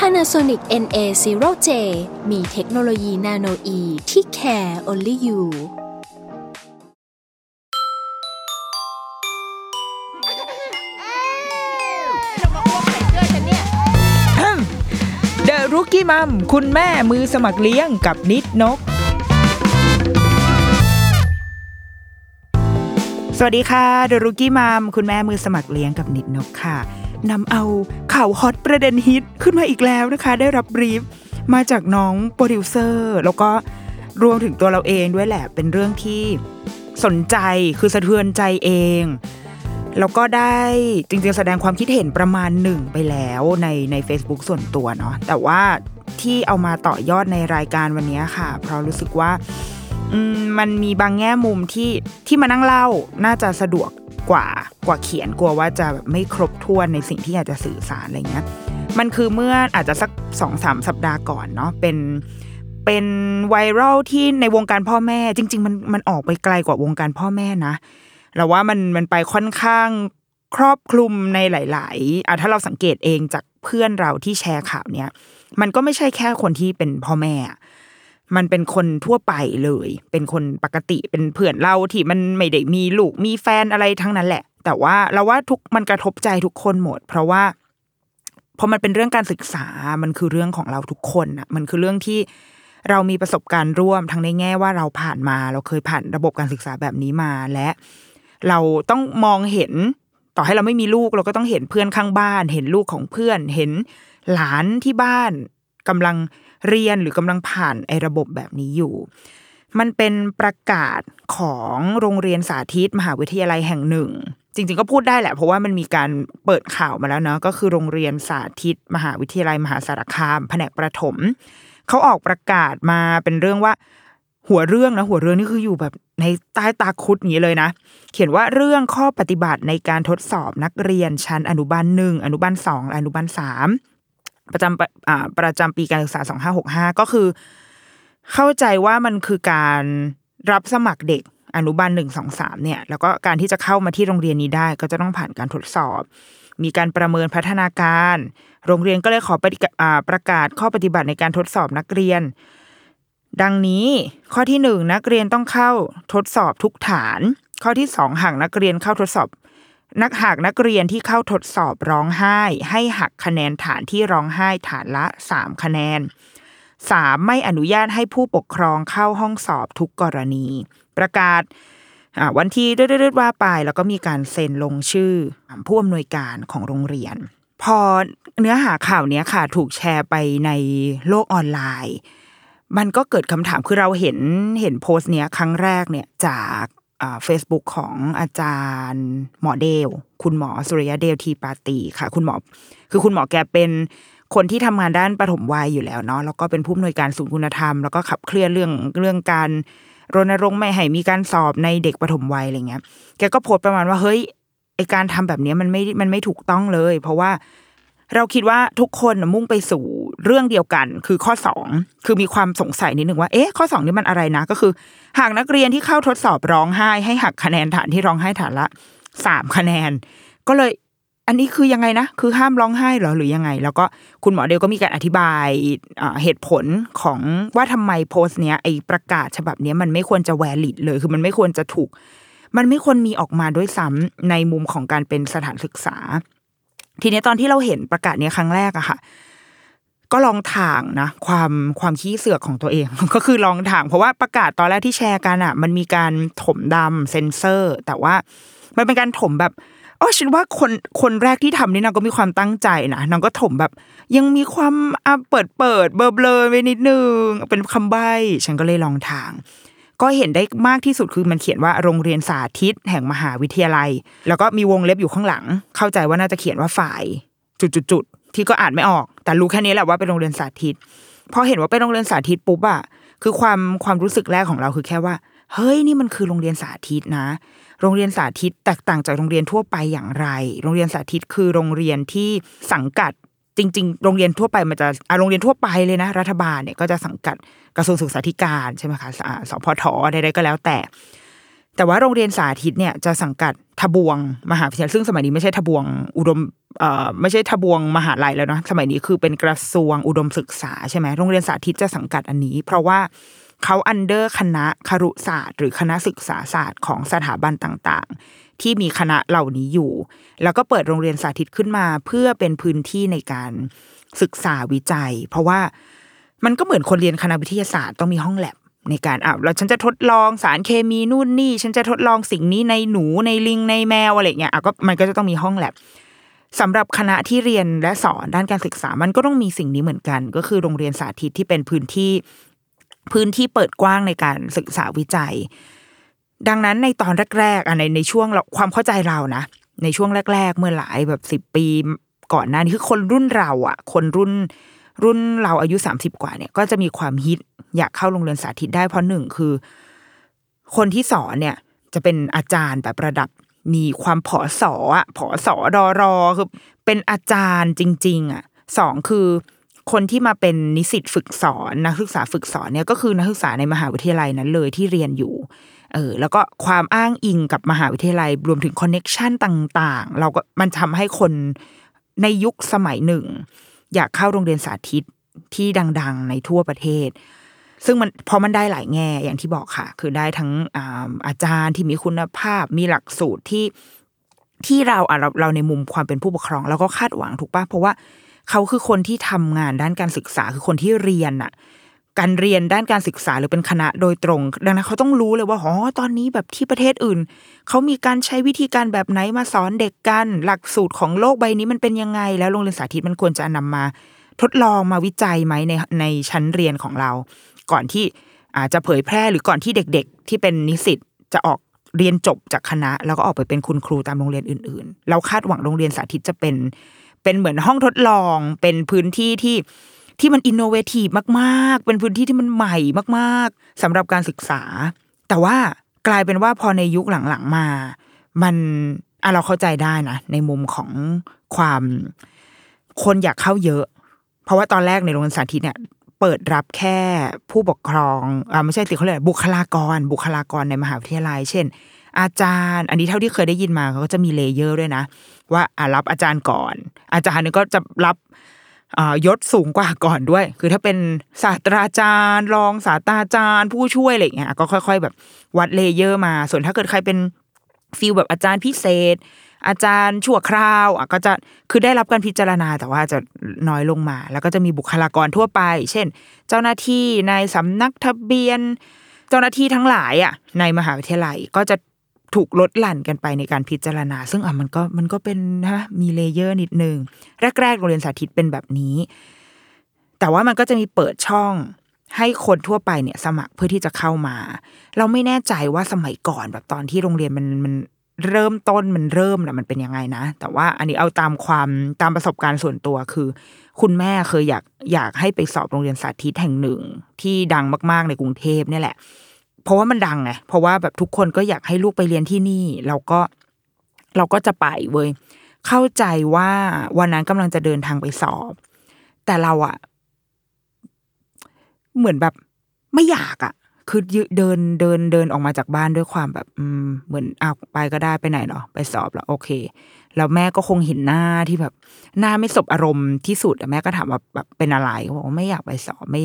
Panasonic NA0J มีเทคโนโลยีนาโนอีที่ care only you เดอะรุกี้มัมคุณแม่มือสมัครเลี้ยงกับนิดนก สวัสดีค่ะเดอะรุกี้มัมคุณแม่มือสมัครเลี้ยงกับนิดนกค่ะ นำเอาข่าวฮอตประเด็นฮิตขึ้นมาอีกแล้วนะคะ ได้รับ brief มาจากน้องโปรดิวเซอร์แล้วก็รวมถึงตัวเราเองด้วยแหละเป็นเรื่องที่สนใจคือสะเทือนใจเอง แล้วก็ได้จริงๆ แสดงความคิดเห็นประมาณหนึ่งไปแล้วในใน Facebook ส่วนตัวเนาะแต่ว่าที่เอามาต่อยอดในรายการวันนี้ค่ะ เพราะรู้สึกว่ามันมีบางแง่มุมที่ที่มานั่งเล่าน่าจะสะดวก กว่ากว่าเขียนกลัวว่าจะแบบไม่ครบถ้วนในสิ่งที่อยากจะสื่อสารอะไรเงี้ยมันคือเมื่ออาจจะสักสองสามสัปดาห์ก่อนเนาะเป็นเป็นไวรัลที่ในวงการพ่อแม่ จริง ๆ มันมันออกไปไกลกว่าวงการพ่อแม่นะเราว่ามันมันไปค่อนข้างครอบคลุมในหลาย ๆอะถ้าเราสังเกตเองจากเพื่อนเราที่แชร์ข่าวเนี้ยมันก็ไม่ใช่แค่คนที่เป็นพ่อแม่ มันเป็นคนทั่วไปเลย เป็นคนปกติเป็นเพื่อนเราที่มันไม่ได้มีลูกมีแฟนอะไรทั้งนั้นแหละ แต่ว่าเราว่าทุกมันกระทบใจทุกคนหมด เพราะว่าพอมันเป็นเรื่องการศึกษามันคือเรื่องของเราทุกคนอะมันคือเรื่องที่เรามีประสบการณ์ร่วมทั้งในแง่ว่าเราผ่านมา เราเคยผ่านระบบการศึกษาแบบนี้มาและ เราต้องมองเห็นต่อให้เราไม่มีลูกเราก็ต้องเห็นเพื่อนข้างบ้าน เห็นลูกของเพื่อน เห็นหลานที่บ้านกำลัง เรียนหรือกำลังผ่านไอ้ระบบแบบนี้อยู่ มันเป็นประกาศของโรงเรียนสาธิต มหาวิทยาลัยแห่งหนึ่ง จริง ๆ ก็พูดได้แหละ เพราะว่ามันมีการเปิดข่าวมาแล้วเนาะก็คือโรงเรียนสาธิต มหาวิทยาลัยมหาสารคาม แผนกประถมเขาออกประกาศมาเป็นเรื่องว่าหัวเรื่องนะหัวเรื่องนี่คืออยู่แบบในใต้ตาคุดนี้เลยนะ เขียนว่าเรื่องข้อปฏิบัติในการทดสอบนักเรียนชั้นอนุบาลหนึ่งอนุบาลสองอนุบาลสาม ประจำปอ่าประจำปีการศึกษาสองห้าหกห้าก็คือ เข้าใจว่ามันคือการรับสมัครเด็กอนุบาลหนึ่งสองสามเนี่ย แล้วก็การที่จะเข้ามาที่โรงเรียนนี้ได้ ก็จะต้องผ่านการทดสอบ มีการประเมินพัฒนาการ โรงเรียนก็เลยขอปอประกาศข้อปฏิบัติในการทดสอบนักเรียน ดังนี้ข้อที่หนึ่งนักเรียนต้องเข้าทดสอบทุกฐาน ข้อที่สองหากนักเรียนเข้าทดสอบ นักหากนักเรียนที่เข้าทดสอบร้องไห้ ให้หักคะแนนฐานที่ร้องไห้ฐานละสามคะแนนสามไม่อนุญาตให้ผู้ปกครองเข้าห้องสอบทุกกรณี ประกาศวันที่เรื่อยๆว่าไป แล้วก็มีการเซ็นลงชื่อผู้อำนวยการของโรงเรียน พอเนื้อหาข่าวนี้ค่ะถูกแชร์ไปในโลกออนไลน์ มันก็เกิดคำถามคือเราเห็นเห็นโพสต์เนี้ยครั้งแรกเนี่ยจาก เฟซบุ๊กของอาจารย์หมอเดล คุณหมอสุริยเดลทีปาตีค่ะ คุณหมอ คือคุณหมอแกเป็นคนที่ทำงานด้านปฐมวัยอยู่แล้วเนาะแล้วก็เป็นผู้อำนวยการศูนย์คุณธรรม แล้วก็ขับเคลื่อนเรื่องเรื่องการรณรงค์ไม่ให้มีการสอบในเด็กปฐมวัยอะไรเงี้ย แกก็โพสต์ประมาณว่าเฮ้ยไอการทำแบบนี้มันไม่มันไม่ถูกต้องเลย เพราะว่า เราคิดว่าทุกคนมุ่งไปสู่เรื่องเดียวกัน คือข้อสองคือมีความสงสัยนิดหนึ่งว่าเอ๊ะข้อสองนี่มันอะไรนะ ก็คือ หากนักเรียนที่เข้าทดสอบร้องไห้ ให้หักคะแนนฐานที่ร้องไห้ฐานละสามคะแนน ก็เลยอันนี้คือยังไงนะ คือห้ามร้องไห้หรอหรือยังไง แล้วก็คุณหมอเดลก็มีการอธิบายเหตุผลของว่าทำไมโพสต์เนี้ยไอประกาศฉบับเนี้ยมันไม่ควรจะแวลิดเลย คือมันไม่ควรจะถูก มันไม่ควรมีออกมาด้วยซ้ำในมุมของการเป็นสถานศึกษา ทีนี้ตอนที่เราเห็นประกาศนี้ครั้งแรกอะค่ะ ก็ลองถางนะความความขี้เสือกของตัวเอง ก็คือลองถ่างเพราะว่าประกาศตอนแรกที่แชร์กันอะมันมีการถมดำเซนเซอร์ แต่ว่ามันเป็นการถมแบบอ๋อฉันว่าคนคนแรกที่ทำนี่นางก็มีความตั้งใจนะนางก็ถมแบบ ยังมีความอะเปิดเปิดเบลอเบลอๆไว้นิดนึงเป็นคำใบ้ฉันก็เลยลองถ่าง ก็เห็นได้มากที่สุดคือมันเขียนว่าโรงเรียนสาธิต แห่งมหาวิทยาลัย แล้วก็มีวงเล็บอยู่ข้างหลัง เข้าใจว่าน่าจะเขียนว่าฝ่าย จุดๆที่ก็อ่านไม่ออก แต่รู้แค่นี้แหละว่าเป็นโรงเรียนสาธิตพอเห็นว่าเป็นโรงเรียนสาธิตปุ๊บอะคือความความรู้สึกแรกของเราคือแค่ว่า เฮ้ยนี่มันคือโรงเรียนสาธิตนะ โรงเรียนสาธิตแตกต่างจากโรงเรียนทั่วไปอย่างไร โรงเรียนสาธิตคือโรงเรียนที่สังกัด จริง ๆ โรงเรียนทั่วไปมันจะโรงเรียนทั่วไปเลยนะ รัฐบาลเนี่ยก็จะสังกัดกระทรวงศึกษาธิการใช่ไหมคะสพทใดๆก็แล้วแต่ แต่ว่าโรงเรียนสาธิตเนี่ยจะสังกัดทบวงมหาวิทยาลัยซึ่งสมัยนี้ไม่ใช่ทบวงอุดมเอ่อไม่ใช่ทบวงมหาลัยแล้วเนาะสมัยนี้คือเป็นกระทรวงอุดมศึกษาใช่ไหมโรงเรียนสาธิตจะสังกัดอันนี้ เพราะว่าเขาอันเดอร์คณะครุศาสตร์ หรือคณะศึกษาศาสตร์ของสถาบันต่างๆ ที่มีคณะเหล่านี้อยู่ แล้วก็เปิดโรงเรียนสาธิตขึ้นมา เพื่อเป็นพื้นที่ในการศึกษาวิจัย เพราะว่ามันก็เหมือนคนเรียนคณะวิทยาศาสตร์ต้องมีห้องแลบในการอะแล้วฉันจะทดลองสารเคมีนู่นนี่ ฉันจะทดลองสิ่งนี้ในหนูในลิงในแมวอะไรเงี้ยอะก็มันก็จะต้องมีห้องแลบสำหรับคณะที่เรียนและสอนด้านการศึกษามันก็ต้องมีสิ่งนี้เหมือนกัน ก็คือโรงเรียนสาธิตที่เป็นพื้นที่พื้นที่เปิดกว้างในการศึกษาวิจัย ดังนั้นในตอนแรกๆอะในในช่วงเราความเข้าใจเรานะ ในช่วงแรก ๆ เมื่อหลายแบบสิบปีก่อนหน้านี้คือคนรุ่นเราอะ คนรุ่นรุ่นเราอายุสามสิบกว่าเนี่ย ก็จะมีความฮิตอยากเข้าโรงเรียนสาธิตได้เพราะหนึ่งคือ คนที่สอนเนี่ย จะเป็นอาจารย์แบบระดับมีความผอสออะผอสอรอรอคือเป็นอาจารย์จริง ๆ อะสองคือคนที่มาเป็นนิสิตฝึกสอนนักศึกษาฝึกสอนเนี่ยก็คือนักศึกษาในมหาวิทยาลัยนั้นเลยที่เรียนอยู่ เออแล้วก็ความอ้างอิงกับมหาวิทยาลัยรวมถึงคอนเน็ชันต่างๆ เราก็มันทำให้คนในยุคสมัยหนึ่ง อยากเข้าโรงเรียนสาธิตที่ดัง ๆ ในทั่วประเทศ ซึ่งมันพอมันได้หลายแง่อย่างที่บอกค่ะ คือได้ทั้งอาอาจารย์ที่มีคุณภาพ มีหลักสูตรที่ที่เราอะเราเราในมุมความเป็นผู้ปกครองเราก็คาดหวังถูกปะเพราะว่าเขาคือคนที่ทำงานด้านการศึกษาคือคนที่เรียนอะ การเรียนด้านการศึกษาหรือเป็นคณะโดยตรง ดังนั้นเขาต้องรู้เลยว่าอ๋อตอนนี้แบบที่ประเทศอื่นเขามีการใช้วิธีการแบบไหนมาสอนเด็กกันหลักสูตรของโลกใบนี้มันเป็นยังไง แล้วโรงเรียนสาธิตมันควรจะนำมา ทดลองมาวิจัยไหมในในชั้นเรียนของเรา ก่อนที่อาจจะเผยแพร่หรือก่อนที่เด็ก ๆ ที่เป็นนิสิตจะออกเรียนจบจากคณะ แล้วก็ออกไปเป็นคุณครูตามโรงเรียนอื่น ๆ เราคาดหวังโรงเรียนสาธิตจะเป็น เป็นเหมือนห้องทดลองเป็นพื้นที่ที่ ที่มัน innovative มาก ๆ เป็นพื้นที่ที่มันใหม่มาก ๆสำหรับการศึกษา แต่ว่ากลายเป็นว่าพอในยุคหลัง ๆ มา มันอะเราเข้าใจได้นะในมุมของความคนอยากเข้าเยอะ เพราะว่าตอนแรกในโรงเรียนสาธิตเนี่ยเปิดรับแค่ผู้ปกครองอ่าไม่ใช่สิเขาเรียกบุคลากร บุคลากรในมหาวิทยาลัย เช่น อาจารย์ อันนี้เท่าที่เคยได้ยินมาเขาก็จะมีเลเยอร์ด้วยนะ ว่าอ่ารับอาจารย์ก่อน อาจารย์นึงก็จะรับ ยศสูงกว่าก่อนด้วย คือถ้าเป็นศาสตราจารย์ รองศาสตราจารย์ผู้ช่วยอะไรเงี้ยก็ค่อย ๆ แบบวัด layer มา ส่วนถ้าเกิดใครเป็น feel แบบอาจารย์พิเศษ อาจารย์ชั่วคราวอะก็จะคือได้รับการพิจารณาแต่ว่าจะน้อยลงมา แล้วก็จะมีบุคลากรทั่วไป เช่น เจ้าหน้าที่ในสำนักทะเบียน เจ้าหน้าที่ทั้งหลายอะในมหาวิทยาลัยก็จะ ถูกลดหลั่นกันไปในการพิจารณา ซึ่งอะมันก็มันก็เป็นนะมี layer นิดนึง แรกๆโรงเรียนสาธิตเป็นแบบนี้ แต่ว่ามันก็จะมีเปิดช่องให้คนทั่วไปเนี่ยสมัครเพื่อที่จะเข้ามา เราไม่แน่ใจว่าสมัยก่อนแบบตอนที่โรงเรียนมันมันเริ่มต้นมันเริ่มนะมันเป็นยังไงนะ แต่ว่าอันนี้เอาตามความตามประสบการณ์ส่วนตัวคือ คุณแม่เคยอยากอยากให้ไปสอบโรงเรียนสาธิตแห่งหนึ่ง ที่ดังมาก ๆในกรุงเทพเนี่ยแหละ เพราะว่ามันดังไงเพราะว่าแบบทุกคนก็อยากให้ลูกไปเรียนที่นี่ เราก็เราก็จะไปเว้ยเข้าใจว่าวันนั้นกำลังจะเดินทางไปสอบ แต่เราอะเหมือนแบบไม่อยากอะคือเดินเดินเดินออกมาจากบ้านด้วยความแบบอืมเหมือนเอาไปก็ได้ไปไหนเนาะไปสอบแล้วโอเค แล้วแม่ก็คงเห็นหน้าที่แบบ หน้าไม่สบอารมณ์ที่สุดแม่ก็ถามว่าแบบเป็นอะไรเขาบอกว่าไม่อยากไปสอบไม่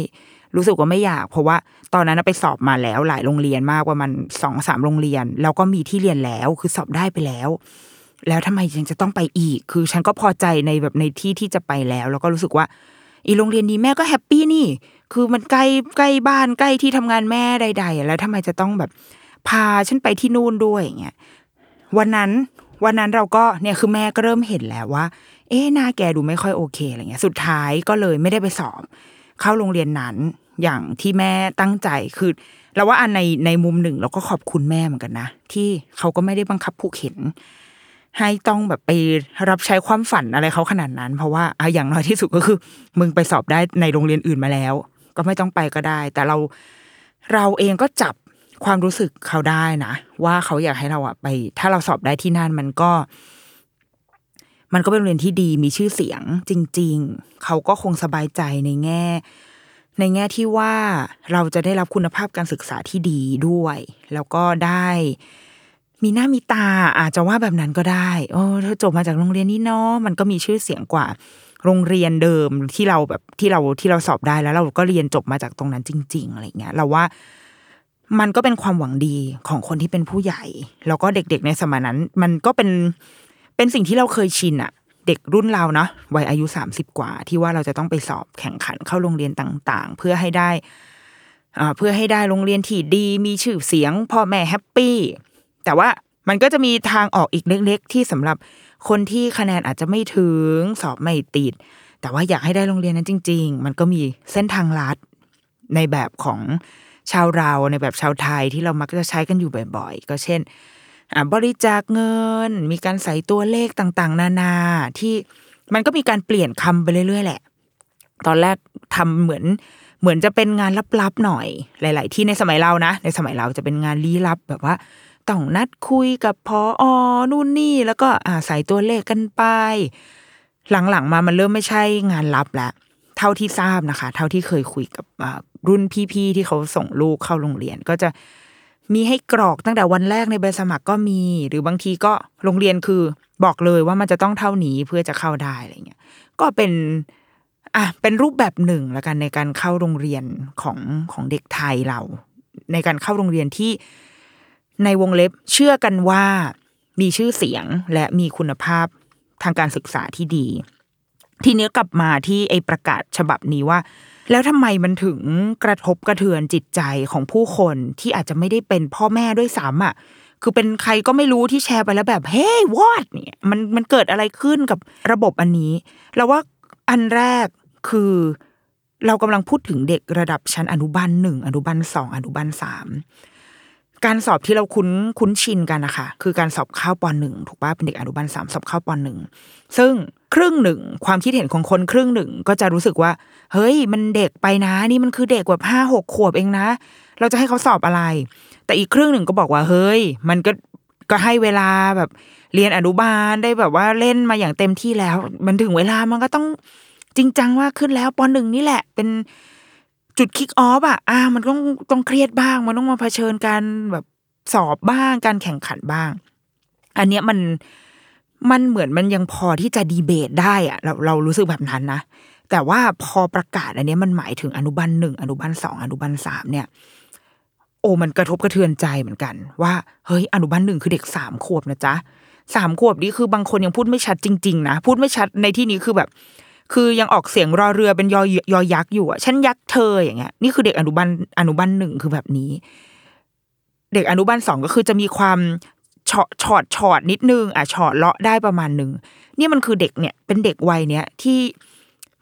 รู้สึกว่าไม่อยาก เพราะว่าตอนนั้นไปสอบมาแล้วหลายโรงเรียนมากว่ามันสองสามโรงเรียน แล้วก็มีที่เรียนแล้วคือสอบได้ไปแล้ว แล้วทำไมยังจะต้องไปอีก คือฉันก็พอใจในแบบในที่ที่จะไปแล้ว แล้วก็รู้สึกว่า อีโรงเรียนนี้แม่ก็แฮปปี้นี่ คือมันใกล้ใกล้บ้านใกล้ที่ทำงานแม่ใด ๆ แล้วทำไมจะต้องแบบพาฉันไปที่นู่นด้วยอย่างเงี้ยวันนั้นวันนั้นเราก็เนี่ยคือแม่ก็เริ่มเห็นแล้วว่า เอ๊ะหน้าแกดูไม่ค่อยโอเคอะไรเงี้ย สุดท้ายก็เลยไม่ได้ไปสอบ เข้าโรงเรียนนั้น อย่างที่แม่ตั้งใจคือเราว่าอันในในมุมหนึ่งเราก็ขอบคุณแม่เหมือนกันนะ ที่เขาก็ไม่ได้บังคับผูกเข็น ให้ต้องแบบไปรับใช้ความฝันอะไรเขาขนาดนั้น เพราะว่าอะอย่างน้อยที่สุดก็คือ มึงไปสอบได้ในโรงเรียนอื่นมาแล้ว ก็ไม่ต้องไปก็ได้ แต่เราเราเองก็จับความรู้สึกเขาได้นะ ว่าเขาอยากให้เราอะไป ถ้าเราสอบได้ที่นั่นมันก็ มันก็เป็นโรงเรียนที่ดีมีชื่อเสียงจริง ๆ เขาก็คงสบายใจในแง่ ในแง่ที่ว่าเราจะได้รับคุณภาพการศึกษาที่ดีด้วย แล้วก็ได้ มีหน้ามีตาอาจจะว่าแบบนั้นก็ได้โอ้เธอจบมาจากโรงเรียนนี้เนาะมันก็มีชื่อเสียงกว่า โรงเรียนเดิมที่เราแบบที่เราที่เราสอบได้แล้วเราก็เรียนจบมาจากตรงนั้นจริง ๆ อะไรเงี้ย เราว่ามันก็เป็นความหวังดีของคนที่เป็นผู้ใหญ่ แล้วก็เด็กๆในสมัยนั้น มันก็เป็น เป็นสิ่งที่เราเคยชินอะเด็กรุ่นเราเนาะวัยอายุสามสิบกว่า ที่ว่าเราจะต้องไปสอบแข่งขันเข้าโรงเรียนต่าง ๆ เพื่อให้ได้อ่าเพื่อให้ได้โรงเรียนที่ดีมีชื่อเสียงพ่อแม่ happy แต่ว่ามันก็จะมีทางออกอีกเล็ก ๆ ที่สำหรับคนที่คะแนนอาจจะไม่ถึงสอบไม่ติด แต่ว่าอยากให้ได้โรงเรียนนั้นจริง ๆ มันก็มีเส้นทางลัดในแบบของชาวเราในแบบชาวไทยที่เรามักจะใช้กันอยู่บ่อย ๆ ก็เช่น บริจาคเงิน มีการใส่ตัวเลขต่างๆ นานาที่มันก็มีการเปลี่ยนคำไปเรื่อยๆแหละ ตอนแรกทำเหมือนเหมือนจะเป็นงานลับๆหน่อย หลาย ๆ ที่ในสมัยเรานะ ในสมัยเราจะเป็นงานลี้ลับแบบว่าต้องนัดคุยกับพออนู่นนี่ แล้วก็อ่าใส่ตัวเลขกันไป หลังๆมามันเริ่มไม่ใช่งานลับแล้วเท่าที่ทราบนะคะ เท่าที่เคยคุยกับอ่ารุ่นพี่ๆที่เขาส่งลูกเข้าโรงเรียน ก็จะ มีให้กรอกตั้งแต่วันแรกในใบสมัครก็มี หรือบางทีก็โรงเรียนคือบอกเลยว่ามันจะต้องเท่านี้เพื่อจะเข้าได้อะไรเงี้ยก็เป็นอะเป็นรูปแบบหนึ่งแล้วกันในการเข้าโรงเรียนของของเด็กไทยเรา ในการเข้าโรงเรียนที่ในวงเล็บเชื่อกันว่ามีชื่อเสียงและมีคุณภาพทางการศึกษาที่ดี ทีนี้กลับมาที่ไอประกาศฉบับนี้ว่า แล้วทำไมมันถึงกระทบกระเทือนจิตใจของผู้คนที่อาจจะไม่ได้เป็นพ่อแม่ด้วยซ้ำอะคือเป็นใครก็ไม่รู้ที่แชร์ไปแล้วแบบเฮ้ยวอดเนี่ยมันมันเกิดอะไรขึ้นกับระบบอันนี้เราว่าอันแรกคือ เรากำลังพูดถึงเด็กระดับชั้นอนุบาลหนึ่งอนุบาลสองอนุบาลสามการสอบที่เราคุ้นคุ้นชินกันนะคะคือการสอบเข้าปหนึ่งถูกป่ะเป็นเด็กอนุบาลสามสอบเข้าปหนึ่งซึ่ง ครึ่งหนึ่ง ความคิดเห็นของคนครึ่งหนึ่งก็จะรู้สึกว่า เฮ้ย มันเด็กไปนะ นี่มันคือเด็กแบบห้าหกขวบเองนะ เราจะให้เขาสอบอะไร แต่อีกครึ่งหนึ่งก็บอกว่าเฮ้ย มันก็ก็ให้เวลาแบบเรียนอนุบาลได้แบบว่าเล่นมาอย่างเต็มที่แล้ว มันถึงเวลามันก็ต้องจริงจังว่าขึ้นแล้วปหนึ่งนี่แหละ เป็นจุดคิกออฟอะอ่า มันต้องต้องเครียดบ้าง มันต้องมาเผชิญการแบบสอบบ้างการแข่งขันบ้าง อันเนี้ยมัน มันเหมือนมันยังพอที่จะดีเบตได้อะเราเรารู้สึกแบบนั้นนะแต่ว่าพอประกาศอันนี้มันหมายถึงอนุบาลหนึ่งอนุบาลสองอนุบาลสามเนี่ย โอ้มันกระทบกระเทือนใจเหมือนกัน ว่าเฮ้ยอนุบาลหนึ่งคือเด็กสามขวบนะจ๊ะสามขวบนี่คือบางคนยังพูดไม่ชัดจริงๆนะพูดไม่ชัดในที่นี้คือแบบ คือยังออกเสียงรอเรือเป็นยอยอยักษ์อยู่อะฉันยักษ์เธออย่างเงี้ยนี่คือเด็กอนุบาลอนุบาลหนึ่งคือแบบนี้ เด็กอนุบาลสองก็คือจะมีความ ชอชอดชอดนิดนึงอะชอดเลาะได้ประมาณหนึ่งนี่มันคือเด็กเนี่ยเป็นเด็กวัยเนี้ยที่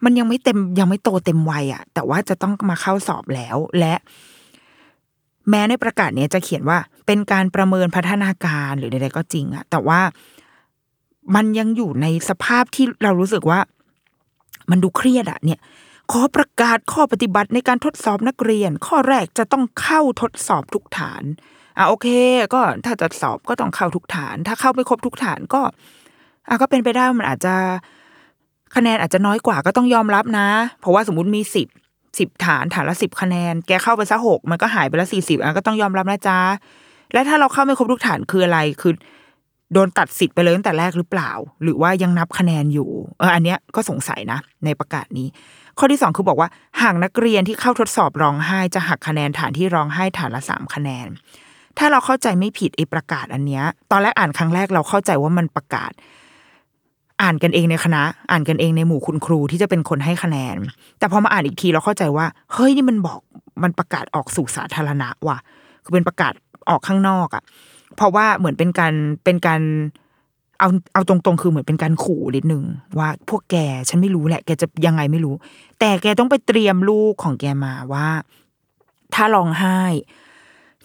มันยังไม่เต็มยังไม่โตเต็มวัยอะ แต่ว่าจะต้องมาเข้าสอบแล้วและ แม้ในประกาศเนี้ยจะเขียนว่า เป็นการประเมินพัฒนาการหรือใดๆก็จริงอะ แต่ว่ามันยังอยู่ในสภาพที่เรารู้สึกว่า มันดูเครียดอะ เนี่ยขอประกาศข้อปฏิบัติในการทดสอบนักเรียน ข้อแรกจะต้องเข้าทดสอบทุกฐาน อะโอเค ก็ถ้าจะสอบก็ต้องเข้าทุกฐาน ถ้าเข้าไม่ครบทุกฐานก็อะก็เป็นไปได้มันอาจจะคะแนนอาจจะน้อยกว่าก็ต้องยอมรับนะ เพราะว่าสมมติมีสิบสิบฐานฐานละสิบคะแนน แกเข้าไปซะหกมันก็หายไปละสี่สิบอะก็ต้องยอมรับนะจ๊ะและถ้าเราเข้าไม่ครบทุกฐานคืออะไรคือโดนตัดสิทธิ์ไปเลยตั้งแต่แรกหรือเปล่า หรือว่ายังนับคะแนนอยู่เอออันเนี้ยก็สงสัยนะ ในประกาศนี้ ข้อที่สองคือบอกว่าหากนักเรียนที่เข้าทดสอบร้องไห้จะหักคะแนนฐานที่ร้องไห้ฐานละสามคะแนน ถ้าเราเข้าใจไม่ผิดไอ้ประกาศอันเนี้ย ตอนแรกอ่านครั้งแรกเราเข้าใจว่ามันประกาศ อ่านกันเองในคณะ อ่านกันเองในหมู่คุณครูที่จะเป็นคนให้คะแนน แต่พอมาอ่านอีกทีเราเข้าใจว่า เฮ้ยนี่มันบอกมันประกาศออกสู่สาธารณะว่ะ คือเป็นประกาศออกข้างนอกอะ่ะ เพราะว่าเหมือนเป็นการเป็นการเอาเอาตรงๆ คือเหมือนเป็นการขู่นิดนึงว่าพวกแกฉันไม่รู้แหละแกจะยังไงไม่รู้ แต่แกต้องไปเตรียมลูกของแกมาว่า ถ้าร้องไห้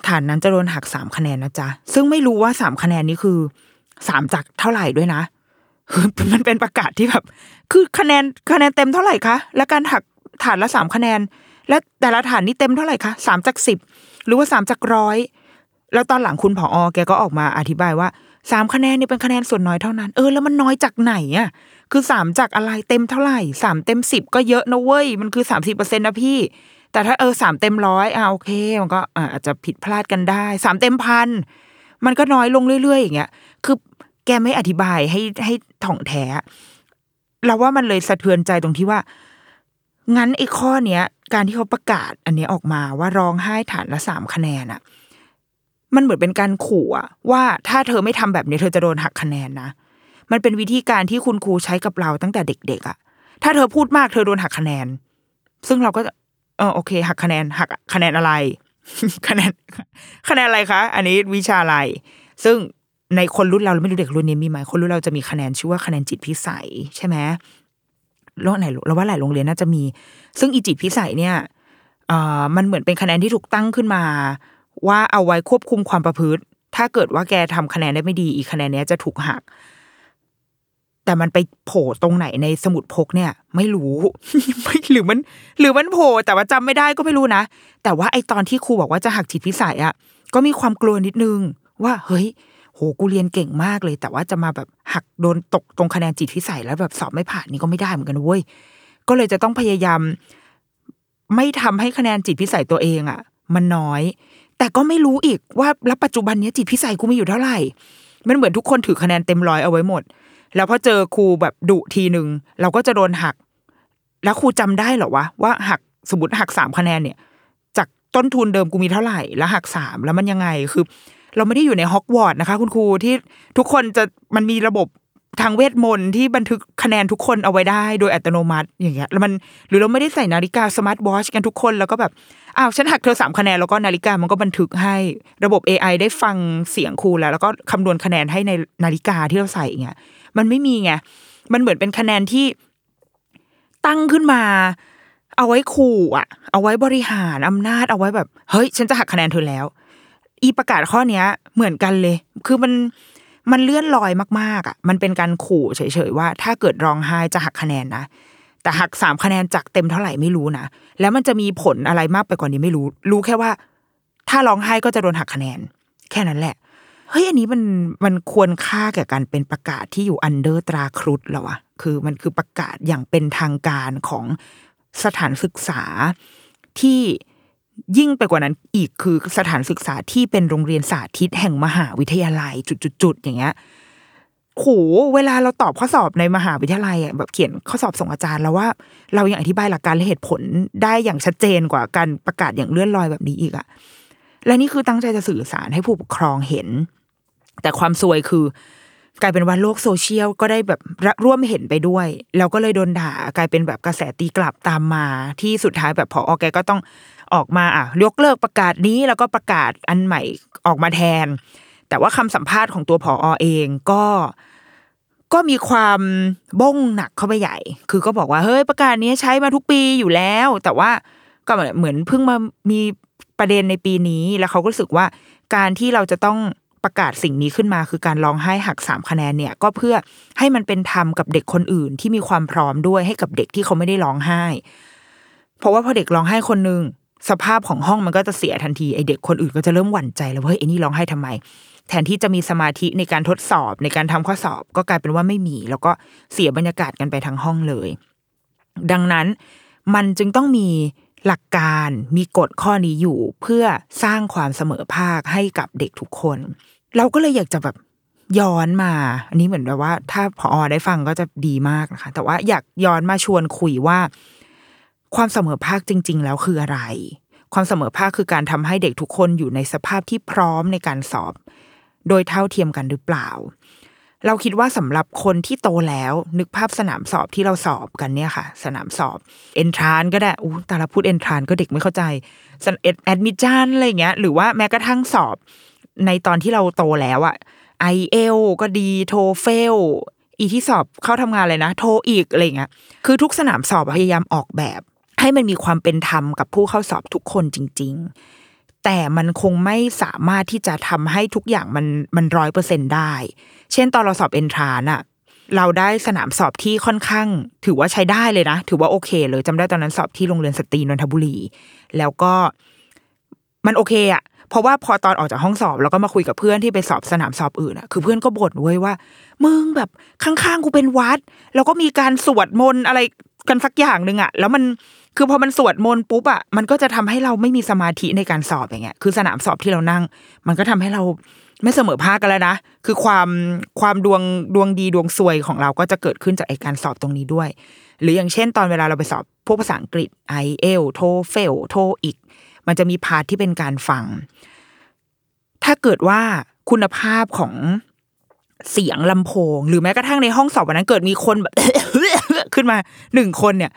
ฐานนั้นจะโดนหักสามคะแนนนะจ๊ะ ซึ่งไม่รู้ว่าสามคะแนนนี้คือสามจากเท่าไหร่ด้วยนะคือมันเป็นประกาศที่แบบ คือคะแนนคะแนนเต็มเท่าไหร่คะ และการหักฐานละสามคะแนน และแต่ละฐานนี่เต็มเท่าไหร่คะสามจากสิบหรือว่าสามจากร้อยแล้วตอนหลังคุณผอแกก็ออกมาอธิบายว่าสามคะแนนนี่เป็นคะแนนส่วนน้อยเท่านั้น เออแล้วมันน้อยจากไหนอะคือสามจากอะไรเต็มเท่าไหร่สามเต็มสิบก็เยอะนะเว้ยมันคือสามสิบเปอร์เซ็นต์นะพี่ แต่ถ้าเออสามเต็มร้อยอ่าโอเค มันก็อาจจะผิดพลาดกันได้สามเต็มพันมันก็น้อยลงเรื่อยๆอย่างเงี้ยคือแกไม่อธิบายให้ให้ถ่องแท้เราว่ามันเลยสะเทือนใจตรงที่ว่า งั้นไอ้ข้อเนี้ย การที่เขาประกาศอันนี้ออกมาว่าร้องไห้ฐานละสามคะแนนอะมันเหมือนเป็นการขู่อะว่าถ้าเธอไม่ทำแบบนี้เธอจะโดนหักคะแนนนะมันเป็นวิธีการที่คุณครูใช้กับเราตั้งแต่เด็ก ๆอะถ้าเธอพูดมากเธอโดนหักคะแนน ซึ่งเราก็ เออโอเค หักคะแนนหักคะแนนอะไร คะแนนคะแนนอะไรคะ อันนี้วิชาอะไร ซึ่งในคนรุ่นเราไม่รู้เด็กรุ่นนี้มีไหมคนรุ่นเราจะมีคะแนนชื่อว่าคะแนนจิตพิสัยใช่ไหมโรงไหนเราว่าหลายโรงเรียนน่าจะมี ซึ่งอีจิตพิสัยเนี่ยเอ่อมันเหมือนเป็นคะแนนที่ถูกตั้งขึ้นมา ว่าเอาไว้ควบคุมความประพฤติ ถ้าเกิดว่าแกทำคะแนนได้ไม่ดี อีกคะแนนนี้จะถูกหัก แต่มันไปโผล่ตรงไหนในสมุดพกเนี่ย ไม่รู้ไม่หรือมัน หรือมันโผล่แต่ว่าจำไม่ได้ก็ไม่รู้นะ แต่ว่าไอตอนที่ครูบอกว่าจะหักจิตพิสัยอะก็มีความกลัวนิดนึง ว่าเฮ้ย โหกูเรียนเก่งมากเลย แต่ว่าจะมาแบบหักโดนตกตรงคะแนนจิตพิสัยแล้วแบบสอบไม่ผ่านนี่ก็ไม่ได้เหมือนกันเว้ยก็เลยจะต้องพยายาม ไม่ทำให้คะแนนจิตพิสัยตัวเองอะมันน้อย แต่ก็ไม่รู้อีกว่าแล้วปัจจุบันนี้จิตพิสัยกูมีอยู่เท่าไหร่ มันเหมือนทุกคนถือคะแนนเต็มร้อยเอาไว้หมด แล้วพอเจอครูแบบดุทีหนึ่งเราก็จะโดนหัก แล้วครูจำได้เหรอวะว่าหักสมมติหักสามคะแนนเนี่ยจากต้นทุนเดิมกูมีเท่าไหร่ แล้วหักสามแล้วมันยังไงคือ เราไม่ได้อยู่ในฮอกวอตส์นะคะ คุณครูที่ทุกคนจะมันมีระบบทางเวทมนต์ที่บันทึกคะแนนทุกคนเอาไว้ได้โดยอัตโนมัติอย่างเงี้ยแล้วมันหรือเราไม่ได้ใส่นาฬิกา smart watch กันทุกคนแล้วก็แบบอ้าวฉันหักเธอสามคะแนนแล้วก็นาฬิกามันก็บันทึกให้ระบบ AI ได้ฟังเสียงครูแล้ว แล้วก็คำนวณคะแนนให้ในนาฬิกาที่เราใส่เงี้ย มันไม่มีไงมันเหมือนเป็นคะแนนที่ตั้งขึ้นมา เอาไว้ขู่อะ เอาไว้บริหารอำนาจเอาไว้แบบ เฮ้ย ฉันจะหักคะแนนเธอแล้ว อีประกาศข้อเนี้ย เหมือนกันเลย คือมันมันเลื่อนลอยมากๆอะ มันเป็นการขู่เฉยๆว่า ถ้าเกิดร้องไห้จะหักคะแนนนะแต่หักสามคะแนนจากเต็มเท่าไหร่ไม่รู้นะแล้วมันจะมีผลอะไรมากไปกว่านี้ไม่รู้ รู้แค่ว่า ถ้าร้องไห้ก็จะโดนหักคะแนน แค่นั้นแหละ ฮ้ยอันนี้มันมันควรค่าแก่การเป็นประกาศที่อยู่อันเดอร์ตราครุฑแล้วอะคือมันคือประกาศอย่างเป็นทางการของสถานศึกษาที่ยิ่งไปกว่านั้นอีกคือสถานศึกษาที่เป็นโรงเรียนสาธิตแห่งมหาวิทยาลัยจุดๆอย่างเงี้ยโหเวลาเราตอบข้อสอบในมหาวิทยาลัยอะแบบเขียนข้อสอบส่งอาจารย์แล้วว่า เรายังอธิบายหลักการและเหตุผลได้อย่างชัดเจนกว่าการประกาศอย่างเลื่อนลอยแบบนี้อีกอะและนี่คือตั้งใจจะสื่อสารให้ผู้ปกครองเห็น แต่ความซวยคือกลายเป็นว่าโลกโซเชียลก็ได้แบบร่วมเห็นไปด้วยแล้วก็เลยโดนด่ากลายเป็นแบบกระแสตีกลับตามมาที่สุดท้ายแบบพออแกก็ต้องออกมาอะยกเลิกประกาศนี้แล้วก็ประกาศอันใหม่ออกมาแทน แต่ว่าคำสัมภาษณ์ของตัวผอเองก็ก็มีความบ้งหนักเข้าไปใหญ่ คือก็บอกว่าเฮ้ยประกาศนี้ใช้มาทุกปีอยู่แล้ว แต่ว่าก็เหมือนเพิ่งมามีประเด็นในปีนี้ แล้วเขาก็รู้สึกว่าการที่เราจะต้อง ประกาศสิ่งนี้ขึ้นมา คือการร้องไห้หักสามคะแนนเนี่ยก็เพื่อให้มันเป็นธรรมกับเด็กคนอื่น ที่มีความพร้อมด้วยให้กับเด็กที่เขาไม่ได้ร้องไห้ เพราะว่าพอเด็กร้องไห้คนหนึ่งสภาพของห้องมันก็จะเสียทันทีไอเด็กคนอื่นก็จะเริ่มหวั่นใจแล้วว่าเฮ้ยไอ้นี่ร้องไห้ทำไม แทนที่จะมีสมาธิในการทดสอบในการทำข้อสอบ ก็กลายเป็นว่าไม่มี แล้วก็เสียบรรยากาศกันไปทั้งห้องเลย ดังนั้นมันจึงต้องมีหลักการมีกฎข้อนี้อยู่เพื่อสร้างความเสมอภาคให้กับเด็กทุกคน เราก็เลยอยากจะแบบย้อนมา อันนี้เหมือนแบบว่า ถ้าพอได้ฟังก็จะดีมากนะคะ แต่ว่าอยากย้อนมาชวนคุยว่า ความเสมอภาคจริง ๆ แล้วคืออะไร ความเสมอภาคคือการทำให้เด็กทุกคนอยู่ในสภาพที่พร้อมในการสอบ โดยเท่าเทียมกันหรือเปล่า เราคิดว่าสำหรับคนที่โตแล้ว นึกภาพสนามสอบที่เราสอบกันเนี่ยค่ะ สนามสอบเอนทรานก็ได้อู้แต่ละพูดเอนทรานก็เด็กไม่เข้าใจadmission อะไรเงี้ยหรือว่าแม้กระทั่งสอบ ในตอนที่เราโตแล้วอะ IELTS ก็ดี TOEFL อีที่สอบเข้าทำงานเลยนะ TOEIC อะไรเงี้ยคือทุกสนามสอบพยายามออกแบบ ให้มันมีความเป็นธรรมกับผู้เข้าสอบทุกคนจริง ๆ แต่มันคงไม่สามารถที่จะทำให้ทุกอย่างมันมันร้อยเปอร์เซ็นต์ได้ เช่นตอนเราสอบเอ็นทรานซ์อะเราได้สนามสอบที่ค่อนข้าง ถือว่าใช้ได้เลยนะ ถือว่าโอเค เลยจำได้ตอนนั้นสอบที่โรงเรียนสตรีนนทบุรี แล้วก็มันโอเคอะ ราะว่าพอตอนออกจากห้องสอบแล้วก็มาคุยกับเพื่อนที่ไปสอบสนามสอบอื่นอะคือเพื่อนก็บ่นเว้ยว่ามึงแบบข้างๆกูเป็นวัด แล้วก็มีการสวดมนต์อะไรกันสักอย่างหนึ่งอะแล้วมันคือพอมันสวดมนต์ปุ๊บอะมันก็จะทำให้เราไม่มีสมาธิในการสอบอย่างเงี้ย คือสนามสอบที่เรานั่ง มันก็ทำให้เราไม่เสมอภาคกันแล้วนะคือความความดวงดวงดีดวงซวยของเราก็จะเกิดขึ้นจากไอการสอบตรงนี้ด้วย หรืออย่างเช่น ตอนเวลาเราไปสอบพวกภาษาอังกฤษ IELTS TOEFL TOEIC มันจะมี part ที่เป็นการฟัง ถ้าเกิดว่าคุณภาพของเสียงลำโพง หรือแม้กระทั่งในห้องสอบวันนั้นเกิดมีคนแบบขึ้นมาหนึ่งคนเนี่ย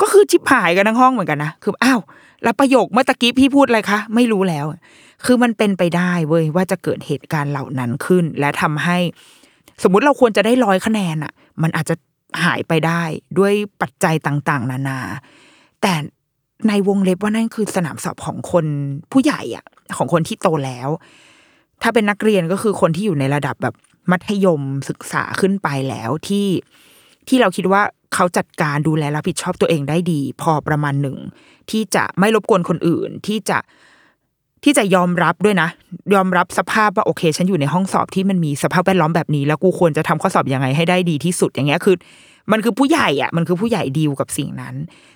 ก็คือชิบหายกันทั้งห้องเหมือนกันนะคืออ้าวแล้วประโยคเมื่อตะกี้พี่พูดอะไรคะ ไม่รู้แล้ว คือมันเป็นไปได้เว้ยว่าจะเกิดเหตุการณ์เหล่านั้นขึ้น และทำให้ สมมุติเราควรจะได้ร้อยคะแนนอะมันอาจจะหายไปได้ด้วยปัจจัยต่าง ๆ นานา แต่ ในวงเล็บว่านั่นคือสนามสอบของคนผู้ใหญ่อะ ของคนที่โตแล้ว ถ้าเป็นนักเรียนก็คือคนที่อยู่ในระดับแบบมัธยมศึกษาขึ้นไปแล้วที่ที่เราคิดว่าเขาจัดการดูแลรับผิดชอบตัวเองได้ดี พอประมาณหนึ่ง ที่จะไม่รบกวนคนอื่นที่จะที่จะยอมรับด้วยนะ ยอมรับสภาพว่าโอเค ฉันอยู่ในห้องสอบที่มันมีสภาพแวดล้อมแบบนี้ แล้วกูควรจะทำข้อสอบยังไงให้ได้ดีที่สุดอย่างเงี้ยคือ มันคือผู้ใหญ่อะมันคือผู้ใหญ่ดีลกับสิ่งนั้น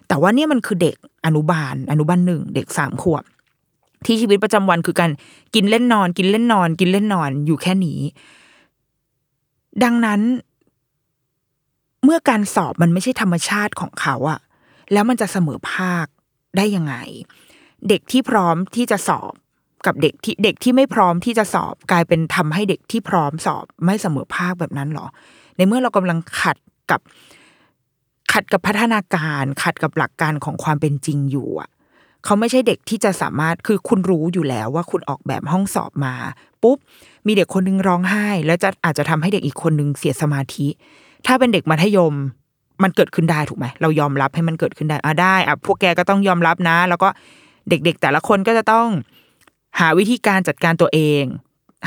แต่ว่าเนี่ยมันคือเด็กอนุบาล อนุบาลหนึ่งเด็กสามขวบที่ชีวิตประจำวันคือการกินเล่นนอน กินเล่นนอน กินเล่นนอนอยู่แค่นี้ ดังนั้น เมื่อการสอบมันไม่ใช่ธรรมชาติของเขาอะแล้วมันจะเสมอภาคได้ยังไง เด็กที่พร้อมที่จะสอบกับเด็กที่เด็กที่ไม่พร้อมที่จะสอบ กลายเป็นทำให้เด็กที่พร้อมสอบไม่เสมอภาคแบบนั้นหรอ ในเมื่อเรากำลังขัด กับขัดกับพัฒนาการ ขัดกับหลักการของความเป็นจริงอยู่อะเขาไม่ใช่เด็กที่จะสามารถคือคุณรู้อยู่แล้วว่าคุณออกแบบห้องสอบมา ปุ๊บ มีเด็กคนนึงร้องไห้ แล้วจะอาจจะทำให้เด็กอีกคนนึงเสียสมาธิ ถ้าเป็นเด็กมัธยมมันเกิดขึ้นได้ถูกไหมเรายอมรับให้มันเกิดขึ้นได้อะได้อะพวกแกก็ต้องยอมรับนะ แล้วก็เด็กๆ แต่ละคนก็จะต้องหาวิธีการจัดการตัวเอง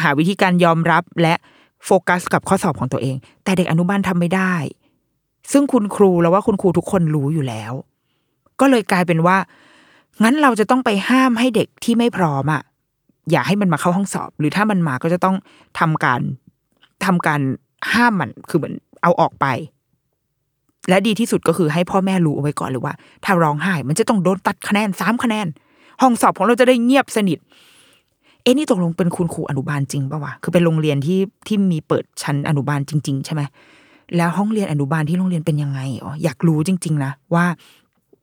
หาวิธีการยอมรับและโฟกัสกับข้อสอบของตัวเอง แต่เด็กอนุบาลทำไม่ได้ ซึ่งคุณครูแล้วว่าคุณครูทุกคนรู้อยู่แล้ว ก็เลยกลายเป็นว่า งั้นเราจะต้องไปห้ามให้เด็กที่ไม่พร้อมอะอย่าให้มันมาเข้าห้องสอบ หรือถ้ามันมาก็จะต้องทำการทำการห้ามมันคือเหมือนเอาออกไป และดีที่สุดก็คือให้พ่อแม่รู้เอาไว้ก่อนเลยว่า ถ้าร้องไห้มันจะต้องโดนตัดคะแนนสามคะแนน ห้องสอบของเราจะได้เงียบสนิท เอ๊ะนี่ตกลงเป็นคุณครูอนุบาลจริงปะวะคือเป็นโรงเรียนที่ที่มีเปิดชั้นอนุบาลจริง ๆ ใช่ไหม แล้วห้องเรียนอนุบาลที่โรงเรียนเป็นยังไงอ๋ออยากรู้จริง ๆ นะว่า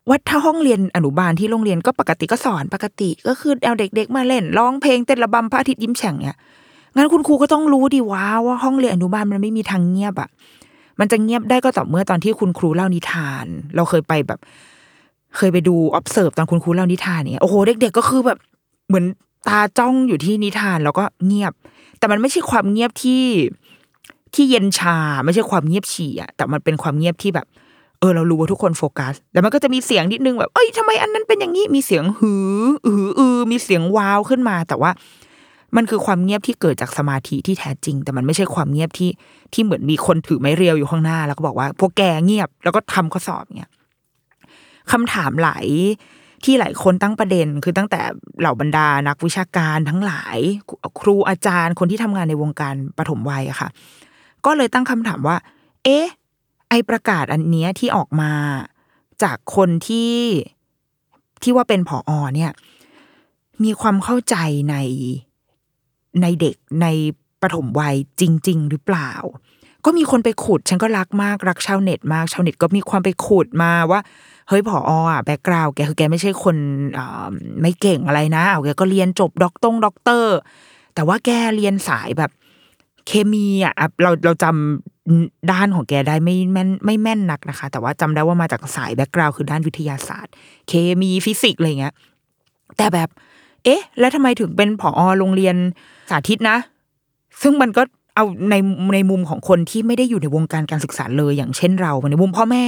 ว่าถ้าห้องเรียนอนุบาลที่โรงเรียนก็ปกติก็สอนปกติ ก็คือเอาเด็ก ๆ มาเล่นร้องเพลงเต้นระบำพระอาทิตย์ยิ้มแฉ่งเนี่ยงั้นคุณครูก็ต้องรู้ดีว่าว่าห้องเรียนอนุบาลมันไม่มีทางเงียบอะมันจะเงียบได้ก็ต่อเมื่อตอนที่คุณครูเล่านิทาน เราเคยไปแบบ เคยไปดู observe ตอนคุณครูเล่านิทานเนี่ยโอ้โหเด็ก ๆ ก็คือแบบเหมือนตาจ้องอยู่ที่นิทานแล้วก็เงียบ แต่มันไม่ใช่ความเงียบที่ ที่เย็นชาไม่ใช่ความเงียบฉี่อะแต่มันเป็นความเงียบที่แบบ เออเรารู้ว่าทุกคนโฟกัสแต่มันก็จะมีเสียงนิดนึงแบบเอ้ยทำไมอันนั้นเป็นอย่างนี้มีเสียงหืออืออือมีเสียงว้าวขึ้นมา แต่ว่า มันคือความเงียบที่เกิดจากสมาธิที่แท้จริง แต่มันไม่ใช่ความเงียบที่ที่เหมือนมีคนถือไม้เรียวอยู่ข้างหน้า แล้วก็บอกว่า พวกแกเงียบแล้วก็ทำข้อสอบเนี่ยคำถามหลายที่หลายคนตั้งประเด็น คือตั้งแต่เหล่าบรรดานักวิชาการทั้งหลาย ครูอาจารย์คนที่ทำงานในวงการปฐมวัยอะค่ะ ก็เลยตั้งคำถามว่า เอ๊ะ ไอประกาศอันเนี้ยที่ออกมา จากคนที่ที่ว่าเป็นผอ. เนี่ย มีความเข้าใจในในเด็กในปฐมวัยจริง ๆ หรือเปล่า ก็มีคนไปขุด ฉันก็รักมากรักชาวเน็ตมากชาวเน็ตก็มีความไปขุดมาว่าเฮ้ยผอ. อะ background แกคือแกไม่ใช่คนไม่เก่งอะไรนะเอาแกก็เรียนจบด็อกตงด็อกเตอร์ แต่ว่าแกเรียนสายแบบ เคมีอะเราเราจำด้านของแกได้ไม่แม่นไม่แม่นนักนะคะ แต่ว่าจำได้ว่ามาจากสาย background คือด้านวิทยาศาสตร์ เคมีฟิสิกส์อะไรเงี้ย แต่แบบ เอ๊ะ แล้วทำไมถึงเป็นผอ. โรงเรียนสาธิตนะ ซึ่งมันก็เอาในในมุมของคนที่ไม่ได้อยู่ในวงการการศึกษาเลยอย่างเช่นเราในมุมพ่อแม่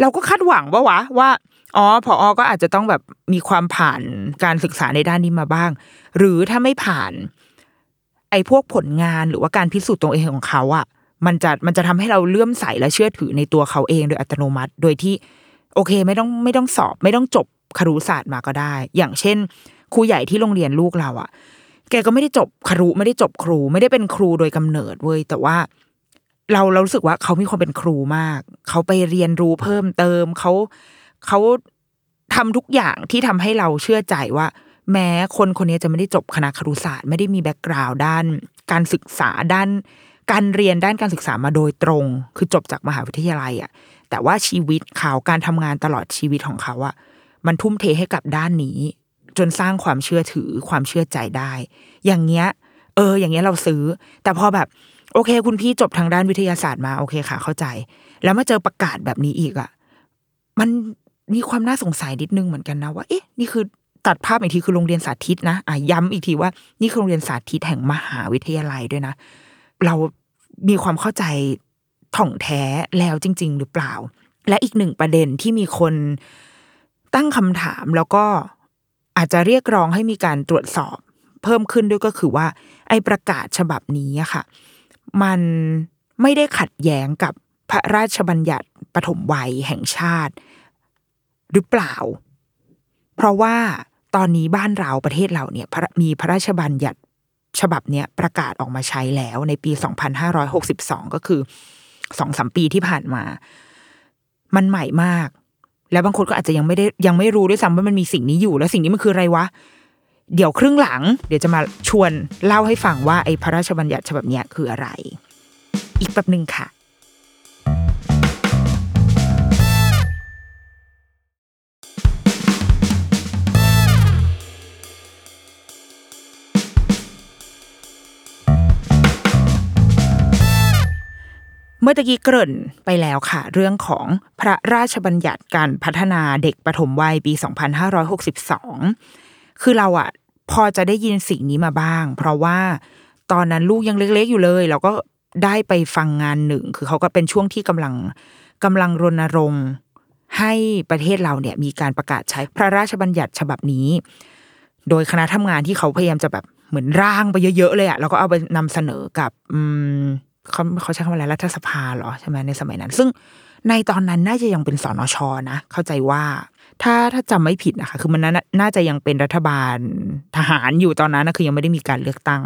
เราก็คาดหวังว่าวะว่าอ๋อ ผอ. ก็อาจจะต้องแบบมีความผ่านการศึกษาในด้านนี้มาบ้าง หรือถ้าไม่ผ่าน ไอ้พวกผลงานหรือว่าการพิสูจน์ตัวเองของเขาอะมันจะมันจะทำให้เราเลื่อมใสและเชื่อถือในตัวเขาเองโดยอัตโนมัติ โดยที่ โอเคไม่ต้องไม่ต้องสอบ ไม่ต้องจบครุศาสตร์มาก็ได้ อย่างเช่นครูใหญ่ที่โรงเรียนลูกเราอะแกก็ไม่ได้จบครุไม่ได้จบครู ไม่ได้เป็นครูโดยกำเนิดเว้ยแต่ว่าเราเรารู้สึกว่าเขามีความเป็นครูมาก เขาไปเรียนรู้เพิ่มเติมเขาเขาทำทุกอย่างที่ทำให้เราเชื่อใจว่า แม้คนคนนี้จะไม่ได้จบคณะครุศาสตร์ไม่ได้มี background ด้าน การศึกษาด้าน การเรียนด้านการศึกษามาโดยตรง คือจบจากมหาวิทยาลัยอะ่ะ แต่ว่าชีวิตเขาการทำงานตลอดชีวิตของเขาอะ่ะมันทุ่มเทให้กับด้านนี้ จนสร้างความเชื่อถือความเชื่อใจได้ อย่างเงี้ย เออ อย่างเงี้ยเราซื้อ แต่พอแบบ โอเค คุณพี่จบทางด้านวิทยาศาสตร์มาโอเคค่ะ เข้าใจ แล้วมาเจอประกาศแบบนี้อีกอะ่ะ มันมีความน่าสงสัยนิดนึงเหมือนกันนะว่า เอ๊ะ นี่คือ ตัดภาพอีกทีคือโรงเรียนสาธิตนะอะย้ำอีกทีว่านี่คือโรงเรียนสาธิตแห่งมหาวิทยาลัยด้วยนะ เรามีความเข้าใจถ่องแท้แล้วจริง ๆ หรือเปล่า และอีกหนึ่งประเด็นที่มีคนตั้งคำถามแล้วก็อาจจะเรียกร้องให้มีการตรวจสอบ เพิ่มขึ้นด้วยก็คือว่า ไอ้ประกาศฉบับนี้อะค่ะ มันไม่ได้ขัดแย้งกับพระราชบัญญัติปฐมวัยแห่งชาติ หรือเปล่า เพราะว่าตอนนี้บ้านเราประเทศเราเนี่ยพระมีพระราชบัญญัติฉบับเนี้ยประกาศออกมาใช้แล้วในปี 2562 ก็คือสองสามปีที่ผ่านมา มันใหม่มาก แล้วบางคนก็อาจจะยังไม่ได้ยังไม่รู้ด้วยซ้ำว่ามันมีสิ่งนี้อยู่ แล้วสิ่งนี้มันคืออะไรวะ เดี๋ยวครึ่งหลัง เดี๋ยวจะมาชวนเล่าให้ฟังว่าไอ้พระราชบัญญัติฉบับนี้คืออะไร อีกแป๊บหนึ่งค่ะ มื่อตะกี้เกริ่นไปแล้วค่ะ เรื่องของพระราชบัญญัติการพัฒนาเด็กปฐมวัยปี 2562 คือเราอะพอจะได้ยินสิ่งนี้มาบ้าง เพราะว่าตอนนั้นลูกยังเล็กๆอยู่เลย เราก็ได้ไปฟังงานหนึ่ง คือเขาก็เป็นช่วงที่กำลังกำลังรณรงค์ให้ประเทศเราเนี่ยมีการประกาศใช้พระราชบัญญัติฉบับนี้ โดยคณะทำงานที่เขาพยายามจะแบบเหมือนร่างไปเยอะๆเลยอะแล้วก็เอาไปนำเสนอกับอืม เขาเขาใช้คำว่าอะไรรัฐสภาเหรอใช่ไหมในสมัยนั้น ซึ่งในตอนนั้นน่าจะยังเป็นสนชนะ เข้าใจว่า ถ้าถ้าจำไม่ผิดนะคะ คือมันน่าน่าจะยังเป็นรัฐบาลทหารอยู่ตอนนั้นนะคือยังไม่ได้มีการเลือกตั้ง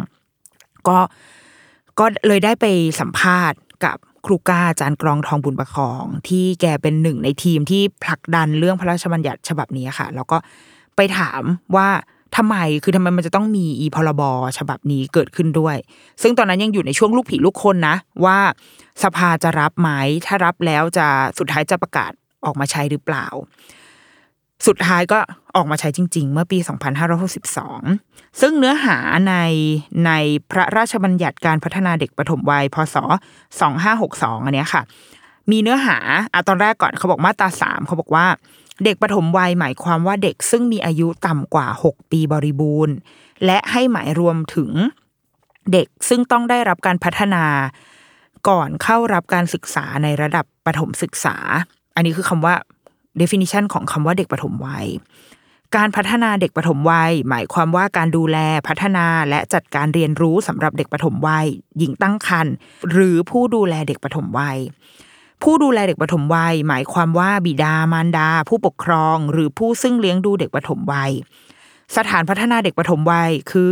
ก็ก็เลยได้ไปสัมภาษณ์กับครูก้าอาจารย์กรองทองบุญประคอง ที่แกเป็นหนึ่งในทีมที่ผลักดันเรื่องพระราชบัญญัติฉบับนี้ค่ะ แล้วก็ไปถามว่า ทำไมคือทำไมมันจะต้องมีอีพรบฉบับนี้เกิดขึ้นด้วย ซึ่งตอนนั้นยังอยู่ในช่วงลูกผีลูกคนนะ ว่าสภาจะรับไหมถ้ารับแล้วจะสุดท้ายจะประกาศออกมาใช้หรือเปล่า สุดท้ายก็ออกมาใช้จริง ๆ เมื่อปี 2562 ซึ่งเนื้อหาในในพระราชบัญญัติการพัฒนาเด็กปฐมวัยพศ 2562 อันเนี้ยค่ะ มีเนื้อหาอะตอนแรกก่อนเขาบอกมาตราสามเขาบอกว่า เด็กปฐมวัยหมายความว่าเด็กซึ่งมีอายุต่ำกว่า 6 ปีบริบูรณ์ และให้หมายรวมถึงเด็กซึ่งต้องได้รับการพัฒนา ก่อนเข้ารับการศึกษาในระดับประถมศึกษา อันนี้คือคำว่า definition ของคำว่าเด็กปฐมวัย การพัฒนาเด็กปฐมวัย หมายความว่าการดูแลพัฒนาและจัดการเรียนรู้สำหรับเด็กปฐมวัย หญิงตั้งครรภ์หรือผู้ดูแลเด็กปฐมวัย ผู้ดูแลเด็กปฐมวัย หมายความว่าบิดามารดา ผู้ปกครอง หรือผู้ซึ่งเลี้ยงดูเด็กปฐมวัย สถานพัฒนาเด็กปฐมวัย คือ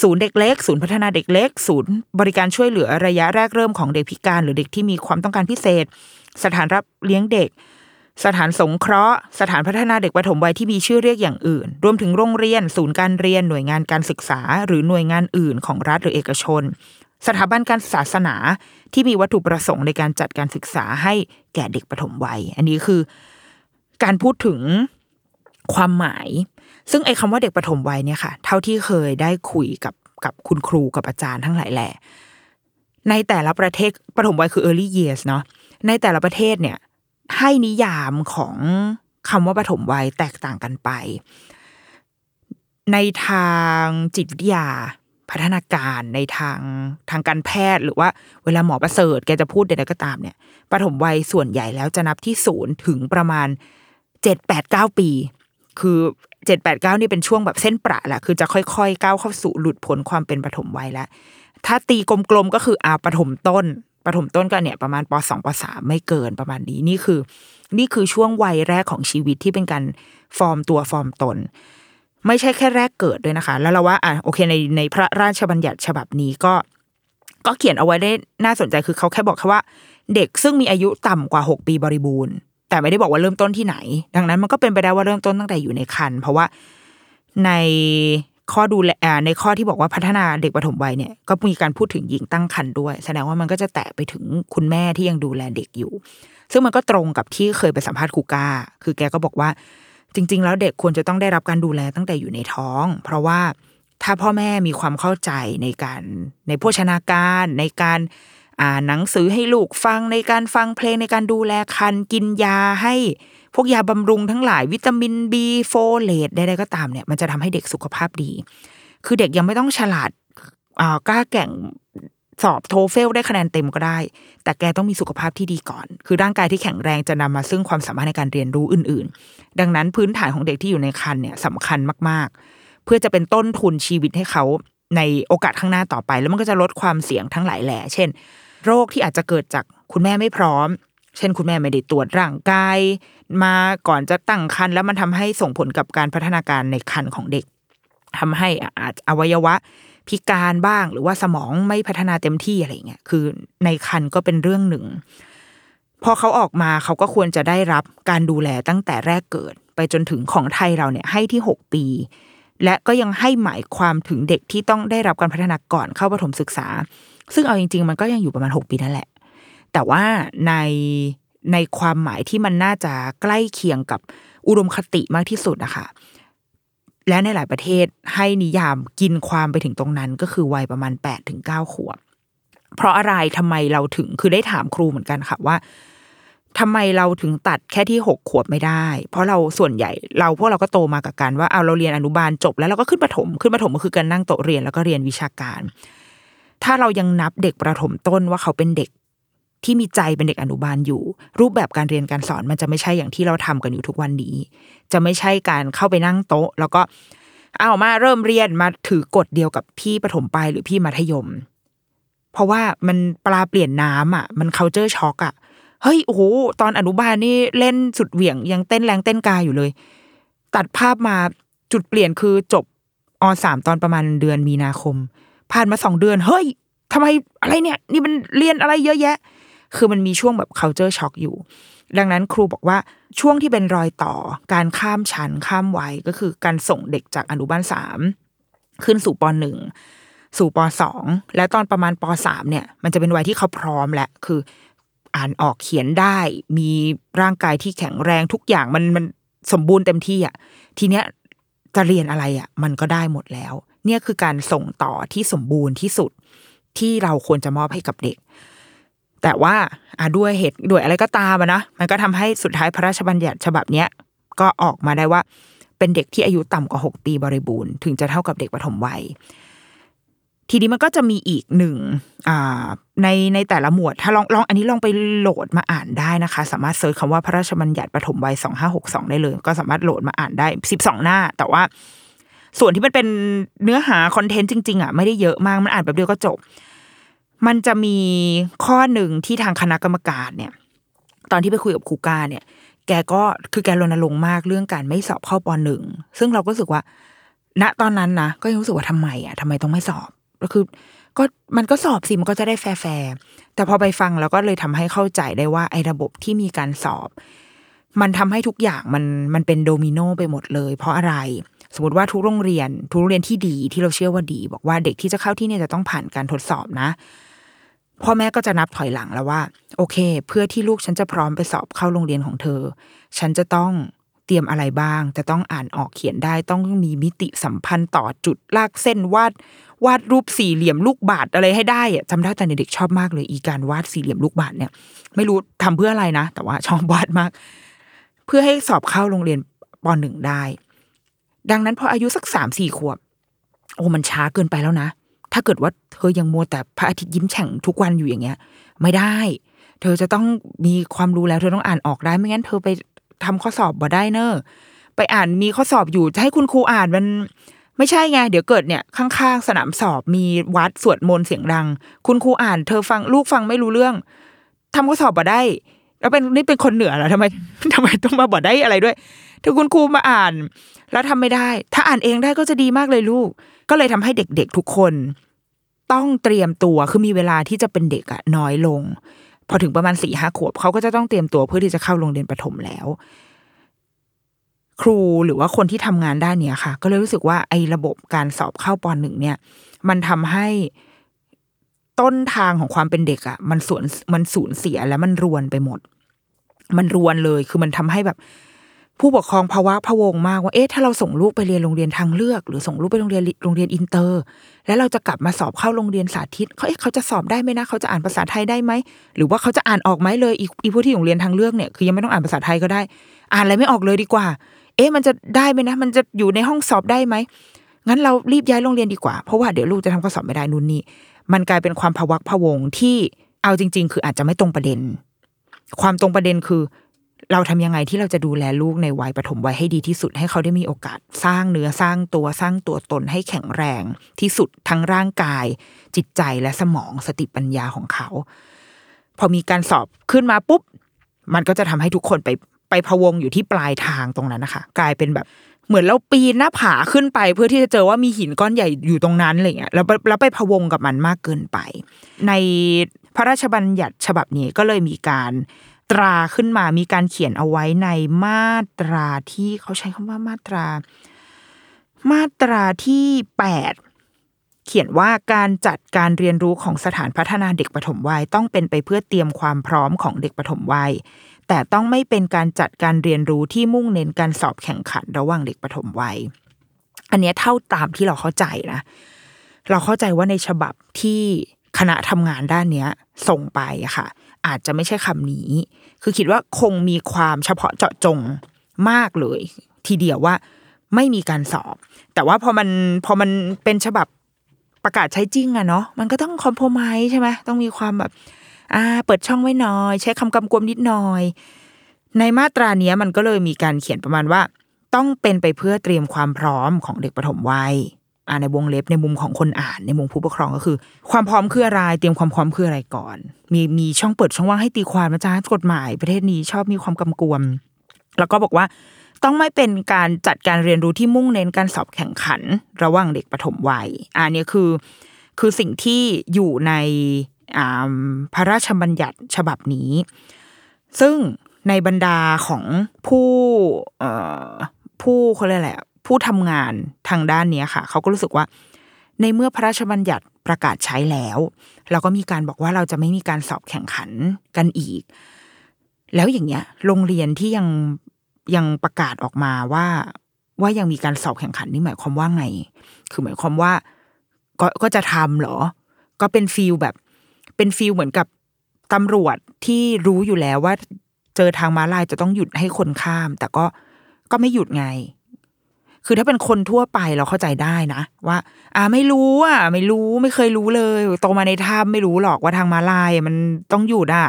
ศูนย์เด็กเล็ก ศูนย์พัฒนาเด็กเล็ก ศูนย์บริการช่วยเหลือระยะแรกเริ่มของเด็กพิการ หรือเด็กที่มีความต้องการพิเศษ สถานรับเลี้ยงเด็ก สถานสงเคราะห์ สถานพัฒนาเด็กปฐมวัยที่มีชื่อเรียกอย่างอื่น รวมถึงโรงเรียน ศูนย์การเรียน หน่วยงานการศึกษา หรือหน่วยงานอื่นของรัฐหรือเอกชน สถาบันการศาสนาที่มีวัตถุประสงค์ในการจัดการศึกษาให้แก่เด็กปฐมวัย อันนี้คือการพูดถึงความหมาย ซึ่งไอ้คำว่าเด็กปฐมวัยเนี่ยค่ะ เท่าที่เคยได้คุยกับกับคุณครูกับอาจารย์ทั้งหลายแหล่ในแต่ละประเทศปฐมวัยคือ early years เนาะในแต่ละประเทศเนี่ยให้นิยามของคำว่าปฐมวัยแตกต่างกันไป ในทางจิตวิทยา พัฒนาการในทางทางการแพทย์ หรือว่าเวลาหมอประเสริฐแกจะพูดใดๆก็ตามเนี่ยปฐมวัยส่วนใหญ่แล้วจะนับที่ศูนย์ถึงประมาณเจ็ดแปดเก้าปี คือเจ็ดแปดเก้านี่เป็นช่วงแบบเส้นประแหละคือจะค่อยๆก้าวเข้าสู่หลุดพ้นความเป็นปฐมวัยแล้วถ้าตีกลมๆก็คืออาปฐมต้นปฐมต้นก็เนี่ยประมาณปสองปสามไม่เกินประมาณนี้นี่คือ นี่คือช่วงวัยแรกของชีวิตที่เป็นการฟอร์มตัวฟอร์มตน ไม่ใช่แค่แรกเกิดด้วยนะคะ แล้วเราว่าอะโอเคในในพระราชบัญญัติฉบับนี้ก็ ก็เขียนเอาไว้ได้น่าสนใจคือเขาแค่บอกแค่ว่า เด็กซึ่งมีอายุต่ำกว่าหกปีบริบูรณ์ แต่ไม่ได้บอกว่าเริ่มต้นที่ไหน ดังนั้นมันก็เป็นไปได้ว่าเริ่มต้นตั้งแต่อยู่ในครรภ์เพราะว่าในข้อดูแลอ่าในข้อที่บอกว่าพัฒนาเด็กปฐมวัยเนี่ยก็มีการพูดถึงหญิงตั้งครรภ์ด้วย แสดงว่ามันก็จะแตะไปถึงคุณแม่ที่ยังดูแลเด็กอยู่ ซึ่งมันก็ตรงกับที่เคยไปสัมภาษณ์ครูก้า คือแกก็บอกว่า จริง ๆ แล้วเด็กควรจะต้องได้รับการดูแลตั้งแต่อยู่ในท้อง เพราะว่าถ้าพ่อแม่มีความเข้าใจในการในโภชนาการในการอ่านหนังสือให้ลูกฟังในการฟังเพลงในการดูแลครรภ์กินยาให้พวกยาบำรุงทั้งหลายวิตามินบีโฟเลตใดๆก็ตามเนี่ยมันจะทำให้เด็กสุขภาพดี คือเด็กยังไม่ต้องฉลาดอ่ากล้าแกร่ง สอบโทเฟลได้คะแนนเต็มก็ได้ แต่แกต้องมีสุขภาพที่ดีก่อน คือร่างกายที่แข็งแรงจะนำมาซึ่งความสามารถในการเรียนรู้อื่น ๆ ดังนั้นพื้นฐานของเด็กที่อยู่ในครรภ์เนี่ยสำคัญมาก ๆ เพื่อจะเป็นต้นทุนชีวิตให้เขาในโอกาสข้างหน้าต่อไป แล้วมันก็จะลดความเสี่ยงทั้งหลายแหล่ เช่น โรคที่อาจจะเกิดจากคุณแม่ไม่พร้อม เช่น คุณแม่ไม่ได้ตรวจร่างกาย มาก่อนจะตั้งครรภ์แล้วมันทำให้ส่งผลกับการพัฒนาการในครรภ์ของเด็กทำให้อาจอวัยวะ พิการบ้าง หรือว่าสมองไม่พัฒนาเต็มที่อะไรเงี้ยคือในครรภ์ก็เป็นเรื่องหนึ่ง พอเขาออกมาเขาก็ควรจะได้รับการดูแลตั้งแต่แรกเกิด ไปจนถึงของไทยเราเนี่ยให้ที่หกปี และก็ยังให้หมายความถึงเด็กที่ต้องได้รับการพัฒนาก่อนเข้าประถมศึกษา ซึ่งเอาจริง ๆ มันก็ยังอยู่ประมาณหกปีนั่นแหละ แต่ว่าในในความหมายที่มันน่าจะใกล้เคียงกับอุดมคติมากที่สุดนะคะ และในหลายประเทศให้นิยามกินความไปถึงตรงนั้นก็คือวัยประมาณแปดถึงเก้าขวบ เพราะอะไรทำไมเราถึงคือได้ถามครูเหมือนกันค่ะว่าทำไมเราถึงตัดแค่ที่หกขวบไม่ได้ เพราะเราส่วนใหญ่เราพวกเราก็โตมากับการว่าเอาเราเรียนอนุบาลจบแล้วเราก็ขึ้นประถมขึ้นประถมก็คือการนั่งโต๊ะเรียนแล้วก็เรียนวิชาการ ถ้าเรายังนับเด็กประถมต้นว่าเขาเป็นเด็ก ที่มีใจเป็นเด็กอนุบาลอยู่ รูปแบบการเรียนการสอนมันจะไม่ใช่อย่างที่เราทำกันอยู่ทุกวันนี้ จะไม่ใช่การเข้าไปนั่งโต๊ะ แล้วก็เอามาเริ่มเรียนมาถือกฎเดียวกับพี่ประถมปลายหรือพี่มัธยม เพราะว่ามันปลาเปลี่ยนน้ำอะ มัน culture shock อะเฮ้ยโอ้โหตอนอนุบาลนี่เล่นสุดเหวี่ยงยังเต้นแรงเต้นกายอยู่เลย ตัดภาพมาจุดเปลี่ยนคือจบอสามตอนประมาณเดือนมีนาคม ผ่านมาสองเดือน เฮ้ยทำไมอะไรเนี่ย นี่มันเรียนอะไรเยอะแยะ คือมันมีช่วงแบบ culture shock อยู่ ดังนั้นครูบอกว่าช่วงที่เป็นรอยต่อการข้ามชั้นข้ามวัยก็คือการส่งเด็กจากอนุบาลสามขึ้นสู่ปหนึ่งสู่ปสองและตอนประมาณปสามเนี่ย มันจะเป็นวัยที่เขาพร้อมแล้วคืออ่านออกเขียนได้ มีร่างกายที่แข็งแรงทุกอย่างมันมันสมบูรณ์เต็มที่อะทีเนี้ยจะเรียนอะไรอะ มันก็ได้หมดแล้ว เนี่ยคือการส่งต่อที่สมบูรณ์ที่สุดที่เราควรจะมอบให้กับเด็ก แต่ว่าด้วยเหตุด้วยอะไรก็ตามนะมันก็ทำให้สุดท้ายพระราชบัญญัติฉบับเนี้ยก็ออกมาได้ว่าเป็นเด็กที่อายุต่ำกว่าหกปีบริบูรณ์ถึงจะเท่ากับเด็กปฐมวัย ทีนี้มันก็จะมีอีกหนึ่งในในแต่ละหมวด ถ้าลองลองอันนี้ลองไปโหลดมาอ่านได้นะคะ สามารถเซิร์ชคำว่าพระราชบัญญัติปฐมวัยสองห้าหกสองได้เลย ก็สามารถโหลดมาอ่านได้สิบสองหน้า แต่ว่าส่วนที่มันเป็นเนื้อหาคอนเทนต์จริงๆอะไม่ได้เยอะมากมันอ่านแบบเดียวก็จบ มันจะมีข้อหนึ่งที่ทางคณะกรรมการเนี่ย ตอนที่ไปคุยกับครูกาเนี่ย แกก็คือแกรณรงค์มากเรื่องการไม่สอบเข้าปหนึ่งซึ่งเราก็รู้สึกว่า ณตอนนั้นนะก็ยังรู้สึกว่าทำไมอะทำไมต้องไม่สอบก็คือก็มันก็สอบสิมันก็จะได้แฟร์แต่พอไปฟังแล้วก็เลยทำให้เข้าใจได้ว่าไอ้ระบบที่มีการสอบ มันทำให้ทุกอย่างมันมันเป็นโดมิโนไปหมดเลย เพราะอะไร สมมติว่าทุกโรงเรียน ทุกโรงเรียนที่ดีที่เราเชื่อว่าดี บอกว่าเด็กที่จะเข้าที่นี่จะต้องผ่านการทดสอบนะ พ่อแม่ก็จะนับถอยหลังแล้วว่า โอเค เพื่อที่ลูกฉันจะพร้อมไปสอบเข้าโรงเรียนของเธอ ฉันจะต้องเตรียมอะไรบ้าง จะต้องอ่านออกเขียนได้ ต้องมีมิติสัมพันธ์ต่อจุดลากเส้นวาดวาดรูปสี่เหลี่ยมลูกบาศอะไรให้ได้อะจำได้ตอนเด็กชอบมากเลย อีการวาดสี่เหลี่ยมลูกบาศเนี่ย ไม่รู้ทำเพื่ออะไรนะ แต่ว่าชอบวาดมาก เพื่อให้สอบเข้าโรงเรียนปหนึ่งได้ ดังนั้นพออายุสักสามสี่ขวบ โอ้มันช้าเกินไปแล้วนะ ถ้าเกิดว่าเธอยังมัวแต่พระอาทิตย์ยิ้มแฉ่งทุกวันอยู่อย่างเงี้ย ไม่ได้ เธอจะต้องมีความรู้แล้ว เธอต้องอ่านออกได้ไม่งั้น เธอไปทำข้อสอบบ่ได้เนอะไปอ่านมีข้อสอบอยู่จะให้คุณครูอ่านมันไม่ใช่ไง เดี๋ยวเกิดเนี่ยข้างๆสนามสอบมีวัดสวดมนต์เสียงดัง คุณครูอ่าน เธอฟังลูกฟังไม่รู้เรื่องทำข้อสอบบ่ได้ แล้วเป็นนี่เป็นคนเหนือเหรอทำไมทำไมต้องมาบ่ได้อะไรด้วย ถ้าคุณครูมาอ่าน แล้วทำไม่ได้ ถ้าอ่านเองได้ก็จะดีมากเลยลูก ก็เลยทำให้เด็กๆทุกคนต้องเตรียมตัวคือมีเวลาที่จะเป็นเด็กอะน้อยลง พอถึงประมาณสี่ห้าขวบเขาก็จะต้องเตรียมตัวเพื่อที่จะเข้าโรงเรียนประถมแล้ว ครูหรือว่าคนที่ทำงานด้านเนี้ยค่ะ ก็เลยรู้สึกว่าไอ้ระบบการสอบเข้าปหนึ่งเนี่ย มันทำให้ต้นทางของความเป็นเด็กอะมันสูญมันสูญเสียแล้วมันรวนไปหมด มันรวนเลยคือมันทำให้แบบ ผู้ปกครองพะว้าพะวงมากว่าเอ๊ะถ้าเราส่งลูกไปเรียนโรงเรียนทางเลือก หรือส่งลูกไปโรงเรียนโรงเรียนอินเตอร์ แล้วเราจะกลับมาสอบเข้าโรงเรียนสาธิตเขาเอ๊ะเขาจะสอบได้ไหมนะเขาจะอ่านภาษาไทยได้ไหมหรือว่าเขาจะอ่านออกไหมเลยอีอีผู้ที่โรงเรียนทางเลือกเนี่ยคือยังไม่ต้องอ่านภาษาไทยก็ได้ อ่านอะไรไม่ออกเลยดีกว่า เอ๊ะมันจะได้ไหมนะ มันจะอยู่ในห้องสอบได้ไหมงั้นเรารีบย้ายโรงเรียนดีกว่าเพราะว่าเดี๋ยวลูกจะทำข้อสอบไม่ได้นู่นนี่มันกลายเป็นความพวักพะวงที่เอาจริง ๆ คืออาจจะไม่ตรงประเด็น ความตรงประเด็นคือ เราทำยังไงที่เราจะดูแลลูกในวัยปฐมวัยให้ดีที่สุดให้เขาได้มีโอกาสสร้างเนื้อสร้างตัวสร้างตัวตนให้แข็งแรงที่สุดทั้งร่างกาย จิตใจและสมองสติปัญญาของเขา พอมีการสอบขึ้นมาปุ๊บ มันก็จะทำให้ทุกคนไปไปพะวงอยู่ที่ปลายทางตรงนั้นนะคะ กลายเป็นแบบเหมือนเราปีนหน้าผาขึ้นไป เพื่อที่จะเจอว่ามีหินก้อนใหญ่อยู่ตรงนั้นอะไรเงี้ยแล้วแล้วไปพะวงกับมันมากเกินไป ในพระราชบัญญัติฉบับนี้ก็เลยมีการ ตราขึ้นมามีการเขียนเอาไว้ในมาตราที่เขาใช้คำว่ามาตรา มาตราที่แปดเขียนว่าการจัดการเรียนรู้ของสถานพัฒนาเด็กปฐมวัยต้องเป็นไปเพื่อเตรียมความพร้อมของเด็กปฐมวัย แต่ต้องไม่เป็นการจัดการเรียนรู้ที่มุ่งเน้นการสอบแข่งขันระหว่างเด็กปฐมวัย อันนี้เท่าตามที่เราเข้าใจนะ เราเข้าใจว่าในฉบับที่คณะทำงานด้านเนี้ยส่งไปอะค่ะ อาจจะไม่ใช่คำนี้ คือคิดว่าคงมีความเฉพาะเจาะจงมากเลย ทีเดียวว่าไม่มีการสอบ แต่ว่าพอมันพอมันเป็นฉบับประกาศใช้จริงอะเนาะมันก็ต้องคอมโพมายใช่ไหมต้องมีความแบบ อ่า เปิดช่องไว้หน่อย ใช้คำกำกวมนิดหน่อย ในมาตราเนี้ยมันก็เลยมีการเขียนประมาณว่า ต้องเป็นไปเพื่อเตรียมความพร้อมของเด็กปฐมวัย อ่าในวงเล็บในมุมของคนอ่านในมุมผู้ปกครองก็คือ ความพร้อมคืออะไรเตรียมความพร้อมคืออะไรก่อน มีมีช่องเปิดช่องว่างให้ตีความนะจ๊ะกฎหมายประเทศนี้ชอบมีความกำกวม แล้วก็บอกว่าต้องไม่เป็นการจัดการเรียนรู้ที่มุ่งเน้นการสอบแข่งขัน ระหว่างเด็กปฐมวัยอันนี้คือ คือสิ่งที่อยู่ในพระราชบัญญัติฉบับนี้ ซึ่งในบรรดาของผู้ผู้เขาเรียกอะไร ผู้ทำงานทางด้านนี้ค่ะ เขาก็รู้สึกว่า ในเมื่อพระราชบัญญัติประกาศใช้แล้ว เราก็มีการบอกว่าเราจะไม่มีการสอบแข่งขันกันอีก แล้วอย่างเงี้ย โรงเรียนที่ยังยังประกาศออกมาว่าว่ายังมีการสอบแข่งขันนี่หมายความว่าไง คือหมายความว่า ก็ก็จะทำหรอ ก็เป็นฟีลแบบ เป็นฟีลเหมือนกับตำรวจที่รู้อยู่แล้วว่า เจอทางม้าลายจะต้องหยุดให้คนข้าม แต่ก็ก็ไม่หยุดไง คือถ้าเป็นคนทั่วไปเราเข้าใจได้นะว่า อ่าไม่รู้อะไม่รู้ไม่เคยรู้เลยโตมาในถ้ำไม่รู้หรอกว่าทางมาลายมันต้องหยุดอะ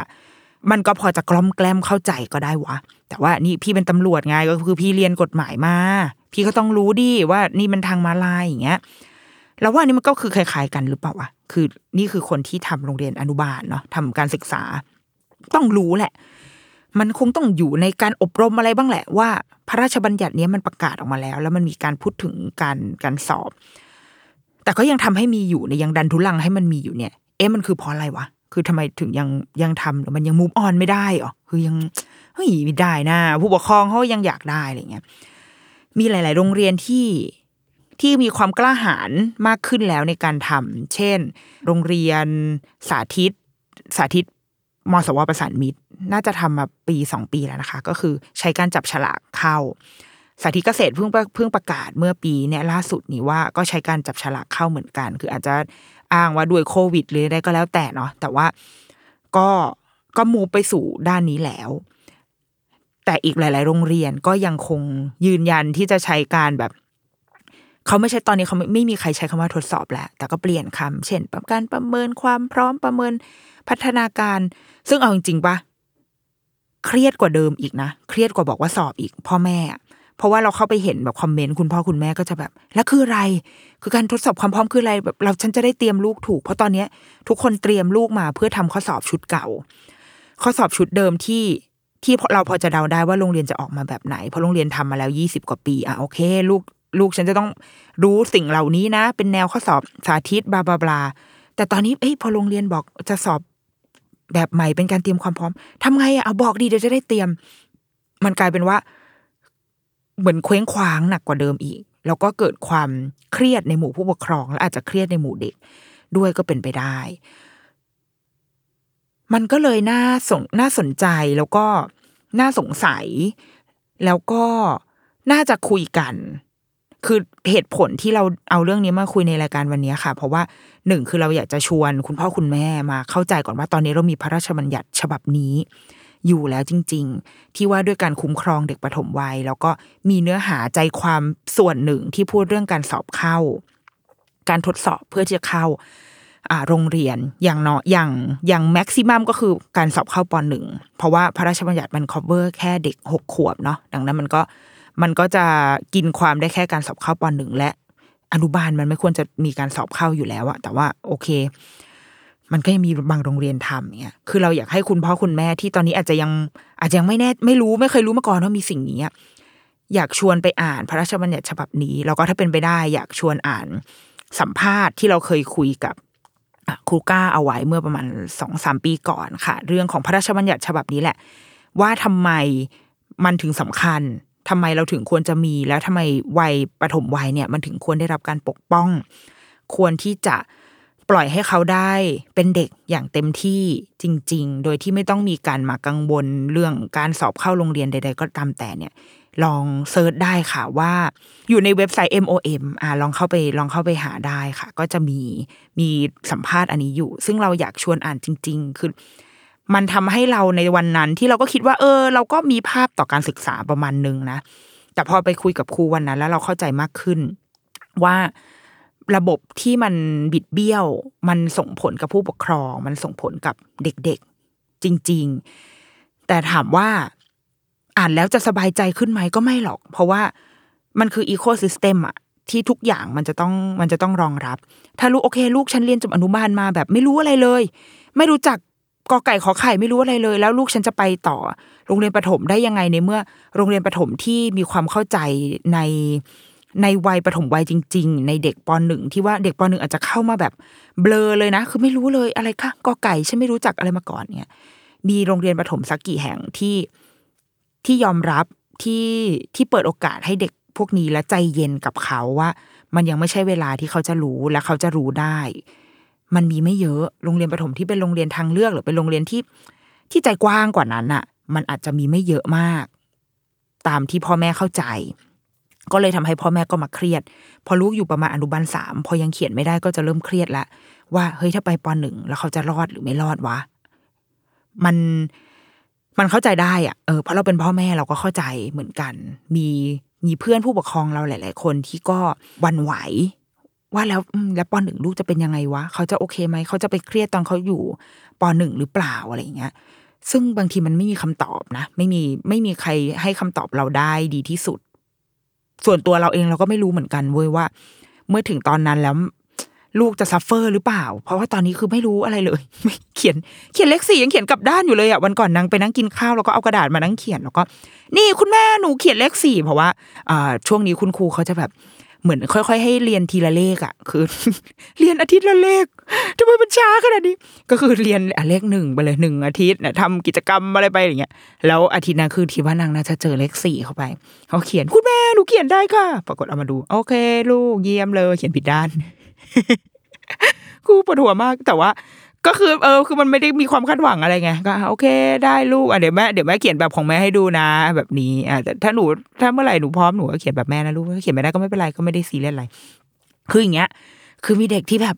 มันก็พอจะกล้อมแกล้มเข้าใจก็ได้วะ แต่ว่านี่พี่เป็นตำรวจไงก็คือพี่เรียนกฎหมายมา พี่ก็ต้องรู้ดิว่านี่มันทางมาลายอย่างเงี้ยแล้วว่านี่มันก็คือคล้ายๆกันหรือเปล่าวะคือนี่คือคนที่ทำโรงเรียนอนุบาลเนาะทำการศึกษา ต้องรู้แหละ มันคงต้องอยู่ในการอบรมอะไรบ้างแหละว่า พระราชบัญญัตินี้มันประกาศออกมาแล้ว แล้วมันมีการพูดถึงการการสอบ แต่ก็ยังทำให้มีอยู่ในยังดันทุลังให้มันมีอยู่เนี่ย เอ๊ะมันคือเพราะอะไรวะคือทำไมถึงยังยังทำหรือมันยังมูฟออนไม่ได้หรอคือยังเฮ้ยไม่ได้นะ ผู้ปกครองเขายังอยากได้อะไรเงี้ยมีหลาย ๆ โรงเรียนที่ที่มีความกล้าหาญมากขึ้นแล้วในการทำเช่น โรงเรียนสาธิตสาธิต มสวประสานมิตร น่าจะทำมาปีสองปีแล้วนะคะ ก็คือใช้การจับฉลากเข้าสาธิตเกษตรเพิ่งเพิ่งประกาศเมื่อปีเนี่ยล่าสุดนี้ว่าก็ใช้การจับฉลากเข้าเหมือนกัน คืออาจจะอ้างว่าด้วยโควิด หรืออะไรก็แล้วแต่เนาะแต่ว่าก็ก็มูไปสู่ด้านนี้แล้ว แต่อีกหลาย ๆ โรงเรียนก็ยังคงยืนยันที่จะใช้การแบบ เขาไม่ใช่ตอนนี้เขาไม่ไม่มีใครใช้คำว่าทดสอบแล้ว แต่ก็เปลี่ยนคำเช่นการประเมินความพร้อมประเมินพัฒนาการ ซึ่งเอาจริงๆปะเครียดกว่าเดิมอีกนะ เครียดกว่าบอกว่าสอบอีก พ่อแม่ เพราะว่าเราเข้าไปเห็นแบบคอมเมนต์คุณพ่อคุณแม่ก็จะแบบ แล้วคืออะไร คือการทดสอบความพร้อมคืออะไรแบบเราฉันจะได้เตรียมลูกถูก เพราะตอนเนี้ย ทุกคนเตรียมลูกมาเพื่อทำข้อสอบชุดเก่า ข้อสอบชุดเดิมที่ที่เราพอจะเดาได้ว่าโรงเรียนจะออกมาแบบไหนเพราะโรงเรียนทำมาแล้วยี่สิบกว่าปีอะโอเค ลูก ลูกฉันจะต้องรู้สิ่งเหล่านี้นะ เป็นแนวข้อสอบสาธิตบลาบลาบลาแต่ตอนนี้เอ้ยพอโรงเรียนบอกจะสอบแบบใหม่เป็นการเตรียมความพร้อมทำไงอะเอาบอกดีเดี๋ยวจะได้เตรียม มันกลายเป็นว่า เหมือนเคว้งคว้างหนักกว่าเดิมอีก แล้วก็เกิดความเครียดในหมู่ผู้ปกครอง และอาจจะเครียดในหมู่เด็กด้วยก็เป็นไปได้ มันก็เลยน่าสนน่าสนใจแล้วก็น่าสงสัย แล้วก็น่าจะคุยกัน คือเหตุผลที่เราเอาเรื่องนี้มาคุยในรายการวันนี้ค่ะ เพราะว่าหนึ่งคือเราอยากจะชวนคุณพ่อคุณแม่มาเข้าใจก่อนว่าตอนนี้เรามีพระราชบัญญัติฉบับนี้ อยู่แล้วจริง ๆ ที่ว่าด้วยการคุ้มครองเด็กปฐมวัย แล้วก็มีเนื้อหาใจความส่วนหนึ่งที่พูดเรื่องการสอบเข้า การทดสอบเพื่อที่จะเข้าโรงเรียนอย่างเนาะอย่างอย่างแม็กซิมัมก็คือการสอบเข้าปหนึ่งเพราะว่าพระราชบัญญัติมัน cover แค่เด็กหกขวบเนาะดังนั้นมันก็ มันก็จะกินความได้แค่การสอบเข้าปหนึ่งและ อนุบาลมันไม่ควรจะมีการสอบเข้าอยู่แล้วอะแต่ว่าโอเค มันก็ยังมีบางโรงเรียนทำเนี่ย คือเราอยากให้คุณพ่อคุณแม่ที่ตอนนี้อาจจะยังอาจจะยังไม่แน่ไม่รู้ไม่เคยรู้มาก่อนว่ามีสิ่งนี้อยากชวนไปอ่านพระราชบัญญัติฉบับนี้ แล้วก็ถ้าเป็นไปได้ อยากชวนอ่านสัมภาษณ์ที่เราเคยคุยกับครูก้าเอาไว้เมื่อประมาณสองสามปีก่อนค่ะ เรื่องของพระราชบัญญัติฉบับนี้แหละ ว่าทำไมมันถึงสำคัญ ทำไมเราถึงควรจะมี แล้วทำไมวัยปฐมวัยเนี่ย มันถึงควรได้รับการปกป้อง ควรที่จะปล่อยให้เขาได้เป็นเด็กอย่างเต็มที่จริง ๆ โดยที่ไม่ต้องมีการมากังวลเรื่องการสอบเข้าโรงเรียนใด ๆ ก็ตามแต่เนี่ยลองเซิร์ชได้ค่ะว่าอยู่ในเว็บไซต์ MOM อ่าลองเข้าไปลองเข้าไปหาได้ค่ะ ก็จะมีมีสัมภาษณ์อันนี้อยู่ ซึ่งเราอยากชวนอ่านจริง ๆ คือ มันทำให้เราในวันนั้นที่เราก็คิดว่า เออ เราก็มีภาพต่อการศึกษาประมาณนึงนะแต่พอไปคุยกับครูวันนั้น แล้วเราเข้าใจมากขึ้น ว่าระบบที่มันบิดเบี้ยว มันส่งผลกับผู้ปกครอง มันส่งผลกับเด็กๆ จริง ๆ แต่ถามว่าอ่านแล้วจะสบายใจขึ้นไหมก็ไม่หรอก เพราะว่ามันคืออีโคซิสเต็มอะที่ทุกอย่างมันจะต้องมันจะต้องรองรับ ถ้าลูกโอเค ลูกฉันเรียนจบอนุบาลมาแบบไม่รู้อะไรเลย ไม่รู้จัก กอไก่ขอไข่ไม่รู้อะไรเลย แล้วลูกฉันจะไปต่อ โรงเรียนประถมได้ยังไงในเมื่อ โรงเรียนประถมที่มีความเข้าใจในในวัยประถมวัยจริง ๆ ในเด็กปหนึ่งที่ว่าเด็กปหนึ่งอาจจะเข้ามาแบบเบลอเลยนะ คือไม่รู้เลยอะไรคะกอไก่ฉันไม่รู้จักอะไรมาก่อนเนี่ย มีโรงเรียนประถมสักกี่แห่งที่ที่ยอมรับที่ที่เปิดโอกาสให้เด็กพวกนี้และใจเย็นกับเขาว่า มันยังไม่ใช่เวลาที่เขาจะรู้และเขาจะรู้ได้ มันมีไม่เยอะโรงเรียนประถมที่เป็นโรงเรียนทางเลือกหรือเป็นโรงเรียนที่ที่ใจกว้างกว่านั้นอะมันอาจจะมีไม่เยอะมาก ตามที่พ่อแม่เข้าใจ ก็เลยทำให้พ่อแม่ก็มาเครียด พอลูกอยู่ประมาณอนุบาลสามพอยังเขียนไม่ได้ก็จะเริ่มเครียดละว่าเฮ้ยถ้าไปปหนึ่งแล้วเขาจะรอดหรือไม่รอดวะมันมันเข้าใจได้อะเออเพราะเราเป็นพ่อแม่เราก็เข้าใจเหมือนกัน มีมีเพื่อนผู้ปกครองเราหลาย ๆ คนที่ก็วันไหว ว่าแล้วแล้วปหนึ่งลูกจะเป็นยังไงวะ เขาจะโอเคไหม เขาจะไปเครียดตอนเขาอยู่ปหนึ่งหรือเปล่าอะไรอย่างเงี้ย ซึ่งบางทีมันไม่มีคำตอบนะ ไม่มีไม่มีใครให้คำตอบเราได้ดีที่สุด ส่วนตัวเราเองเราก็ไม่รู้เหมือนกันเว้ยว่า เมื่อถึงตอนนั้นแล้ว ลูกจะ suffer หรือเปล่า เพราะว่าตอนนี้คือไม่รู้อะไรเลยเขียนเขียนเลขสี่ยังเขียนกลับด้านอยู่เลยอะวันก่อนนางไปนั่งกินข้าวแล้วก็เอากระดาษมานั่งเขียนแล้วก็ นี่คุณแม่หนูเขียนเลขสี่เพราะว่าอ่าช่วงนี้คุณครูเขาจะแบบ เหมือนค่อย ๆ ให้เรียนทีละเลขอะ คือ เรียนอาทิตย์ละเลขทำไมมันช้าขนาดนี้ ก็คือเรียนเลขหนึ่งไปเลยหนึ่งอาทิตย์นะทำกิจกรรมอะไรไปอย่างเงี้ย แล้วอาทิตย์นั้นคือทีว่านางน่าจะเจอเลขสี่เข้าไปเขาเขียนคุณแม่หนูเขียนได้ค่ะ ปรากฏเอามาดู โอเค ลูกเยี่ยมเลย เขียนผิดด้านครูปวดหัวมากแต่ว่า ก็คือเออคือมันไม่ได้มีความคาดหวังอะไรไงก็โอเค ได้ลูกอะเดี๋ยวแม่เดี๋ยวแม่เขียนแบบของแม่ให้ดูนะแบบนี้อะแต่ถ้าหนูถ้าเมื่อไหร่หนูพร้อมหนูก็เขียนแบบแม่นะลูกถ้าเขียนไม่ได้ก็ไม่เป็นไรก็ไม่ได้ซีเรียสอะไรคืออย่างเงี้ย คือมีเด็กที่แบบ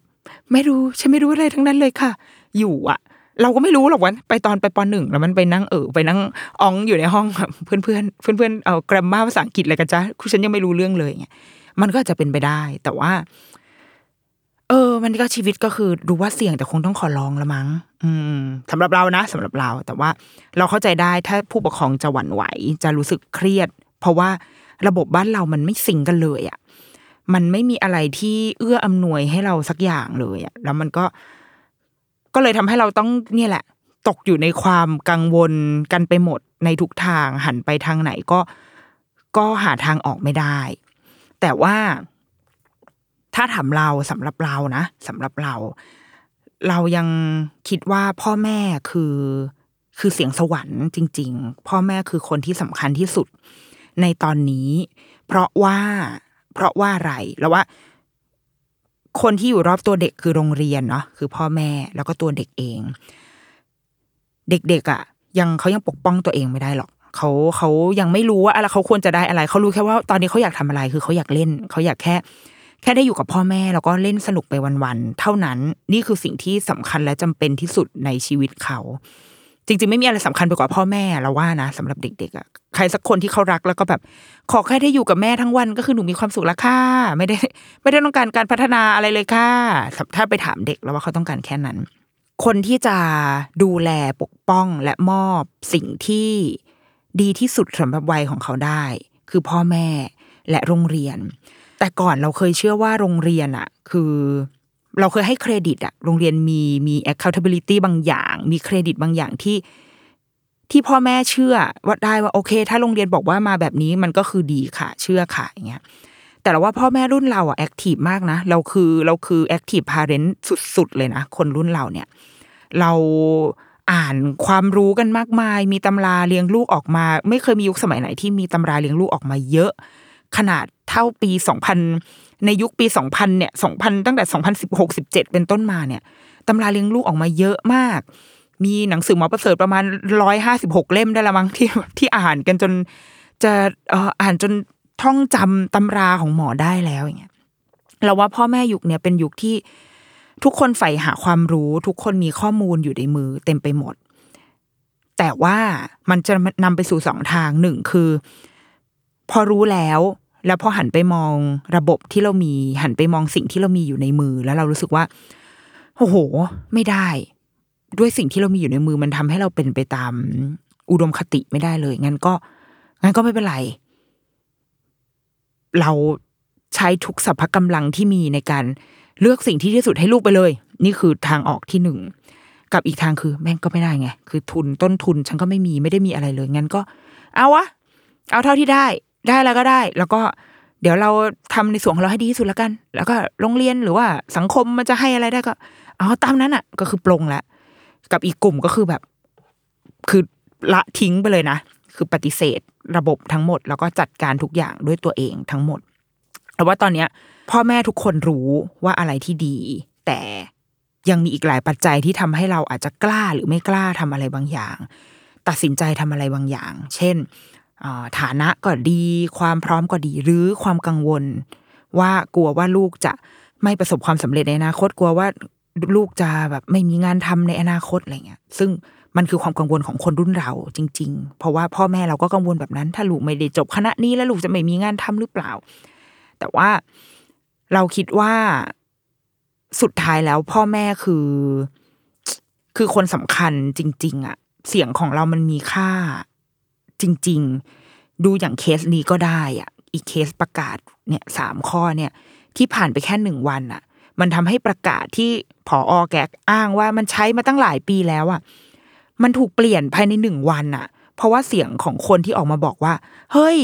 ไม่รู้ฉันไม่รู้อะไรทั้งนั้นเลยค่ะ อยู่อะ เราก็ไม่รู้หรอกว่าไปตอนไปปหนึ่งแล้วมันไปนั่งเออไปนั่งอองอยู่ในห้องแบบเพื่อนเพื่อนเพื่อนเพื่อนเอากราฟมาภาษาอังกฤษอะไรกันจ้ะคุณฉันยังไม่รู้เรื่องเลยเงี้ยมันก็จะเป็นไปได้ แต่ว่า อออ มันก็ชีวิตก็คือรู้ว่าเสี่ยงแต่คงต้องขอลองละมั้ง อืมสำหรับเรานะสำหรับเรา แต่ว่าเราเข้าใจได้ถ้าผู้ปกครองจะหวั่นไหว จะรู้สึกเครียด เพราะว่าระบบบ้านเรามันไม่สิงกันเลยอะ่ะมันไม่มีอะไรที่เอื้ออำนวยให้เราสักอย่างเลยอะ่ะแล้วมันก็ก็เลยทำให้เราต้องเนี่ยแหละ ตกอยู่ในความกังวลกันไปหมดในทุกทางหันไปทางไหนก็ก็หาทางออกไม่ได้ แต่ว่า ถ้าถามเราสำหรับเรานะสำหรับเรา เรายังคิดว่าพ่อแม่คือคือเสียงสวรรค์จริง ๆ พ่อแม่คือคนที่สำคัญที่สุดในตอนนี้ เพราะว่าเพราะว่าอะไรแล้วว่า คนที่อยู่รอบตัวเด็กคือโรงเรียนเนาะคือพ่อแม่แล้วก็ตัวเด็กเอง เด็กๆอะ่ะ ยังเขายังปกป้องตัวเองไม่ได้หรอกเขาเขายังไม่รู้ว่าอะไรเขาควรจะได้อะไร เขารู้แค่ว่าตอนนี้เขาอยากทำอะไรคือเขาอยากเล่น เขาอยากแค่ แค่ได้อยู่กับพ่อแม่แล้วก็เล่นสนุกไปวันๆเท่านั้นนี่คือสิ่งที่สำคัญและจำเป็นที่สุดในชีวิตเขา จริง ๆ ไม่มีอะไรสำคัญไปกว่าพ่อแม่เราว่านะสำหรับเด็กๆอะใครสักคนที่เขารักแล้วก็แบบ ขอแค่ได้อยู่กับแม่ทั้งวันก็คือหนูมีความสุขแล้วค่ะไม่ได้ ไม่ได้ต้องการการพัฒนาอะไรเลยค่ะถ้าไปถามเด็กแล้วว่าเขาต้องการแค่นั้น คนที่จะดูแลปกป้องและมอบสิ่งที่ดีที่สุดสำหรับวัยของเขาได้ คือพ่อแม่และโรงเรียน แต่ก่อนเราเคยเชื่อว่าโรงเรียนอะคือเราเคยให้เครดิตอะโรงเรียนมีมี accountability บางอย่าง มีเครดิตบางอย่างที่ที่พ่อแม่เชื่อว่าได้ว่าโอเค ถ้าโรงเรียนบอกว่ามาแบบนี้มันก็คือดีค่ะ เชื่อค่ะอย่างเงี้ยแต่เราว่าพ่อแม่รุ่นเราอะ active มากนะเราคือเราคือ active parent สุดๆเลยนะคนรุ่นเราเนี่ย เราอ่านความรู้กันมากมาย มีตำราเลี้ยงลูกออกมา ไม่เคยมียุคสมัยไหนที่มีตำราเลี้ยงลูกออกมาเยอะ ขนาดเท่าปีสองพันในยุคปีสองพันเนี่ยสองพันตั้งแต่สองพันสิบหกสิบเจ็ดเป็นต้นมาเนี่ยตำราเลี้ยงลูกออกมาเยอะมาก มีหนังสือหมอประเสริฐประมาณร้อยห้าสิบหกเล่มได้ละมั้งที่ที่อ่านกันจนจะอ่ออ่านจนท่องจำตำราของหมอได้แล้วอย่างเงี้ยเราว่าพ่อแม่ยุคเนี่ยเป็นยุคที่ทุกคนใฝ่หาความรู้ ทุกคนมีข้อมูลอยู่ในมือเต็มไปหมด แต่ว่ามันจะนำไปสู่สองทางหนึ่งคือ พอรู้แล้ว แล้วพอหันไปมองระบบที่เรามี หันไปมองสิ่งที่เรามีอยู่ในมือ แล้วเรารู้สึกว่าโอ้โห ไม่ได้ ด้วยสิ่งที่เรามีอยู่ในมือมันทำให้เราเป็นไปตามอุดมคติไม่ได้เลย งั้นก็ งั้นก็ไม่เป็นไร เราใช้ทุกสรรพกำลังที่มีในการเลือกสิ่งที่ที่สุดให้ลูกไปเลย นี่คือทางออกที่หนึ่งกับอีกทางคือแม่งก็ไม่ได้ไง คือทุนต้นทุนฉันก็ไม่มีไม่ได้มีอะไรเลย งั้นก็ เอาวะ เอาเท่าที่ได้ ได้แล้วก็ได้ แล้วก็เดี๋ยวเราทำในส่วนของเราให้ดีที่สุดแล้วกัน แล้วก็โรงเรียนหรือว่าสังคมมันจะให้อะไรได้ก็เอาตามนั้นอะ ก็คือปลงแล้วกับอีกกลุ่มก็คือแบบ คือละทิ้งไปเลยนะคือปฏิเสธระบบทั้งหมด แล้วก็จัดการทุกอย่างด้วยตัวเองทั้งหมดแต่ว่าตอนเนี้ย พ่อแม่ทุกคนรู้ว่าอะไรที่ดี แต่ยังมีอีกหลายปัจจัยที่ทำให้เราอาจจะกล้าหรือไม่กล้าทำอะไรบางอย่าง ตัดสินใจทำอะไรบางอย่าง เช่น ฐานะก็ดี ความพร้อมก็ดี หรือความกังวล ว่ากลัวว่าลูกจะไม่ประสบความสำเร็จในอนาคตกลัวว่าลูกจะแบบไม่มีงานทำในอนาคตอะไรเงี้ย ซึ่งมันคือความกังวลของคนรุ่นเราจริง ๆ เพราะว่าพ่อแม่เราก็กังวลแบบนั้น ถ้าลูกไม่ได้จบคณะนี้แล้วลูกจะไม่มีงานทำหรือเปล่า แต่ว่าเราคิดว่าสุดท้ายแล้วพ่อแม่คือ คือคนสำคัญจริง ๆอะเสียงของเรามันมีค่า จริง ๆ ดูอย่างเคสนี้ก็ได้อะอีกเคสประกาศเนี่ยสามข้อเนี่ย ที่ผ่านไปแค่หนึ่งวันอะมันทำให้ประกาศที่ผออแกอ้างว่ามันใช้มาตั้งหลายปีแล้วอะมันถูกเปลี่ยนภายในหนึ่งวันอะเพราะว่าเสียงของคนที่ออกมาบอกว่า เฮ้ย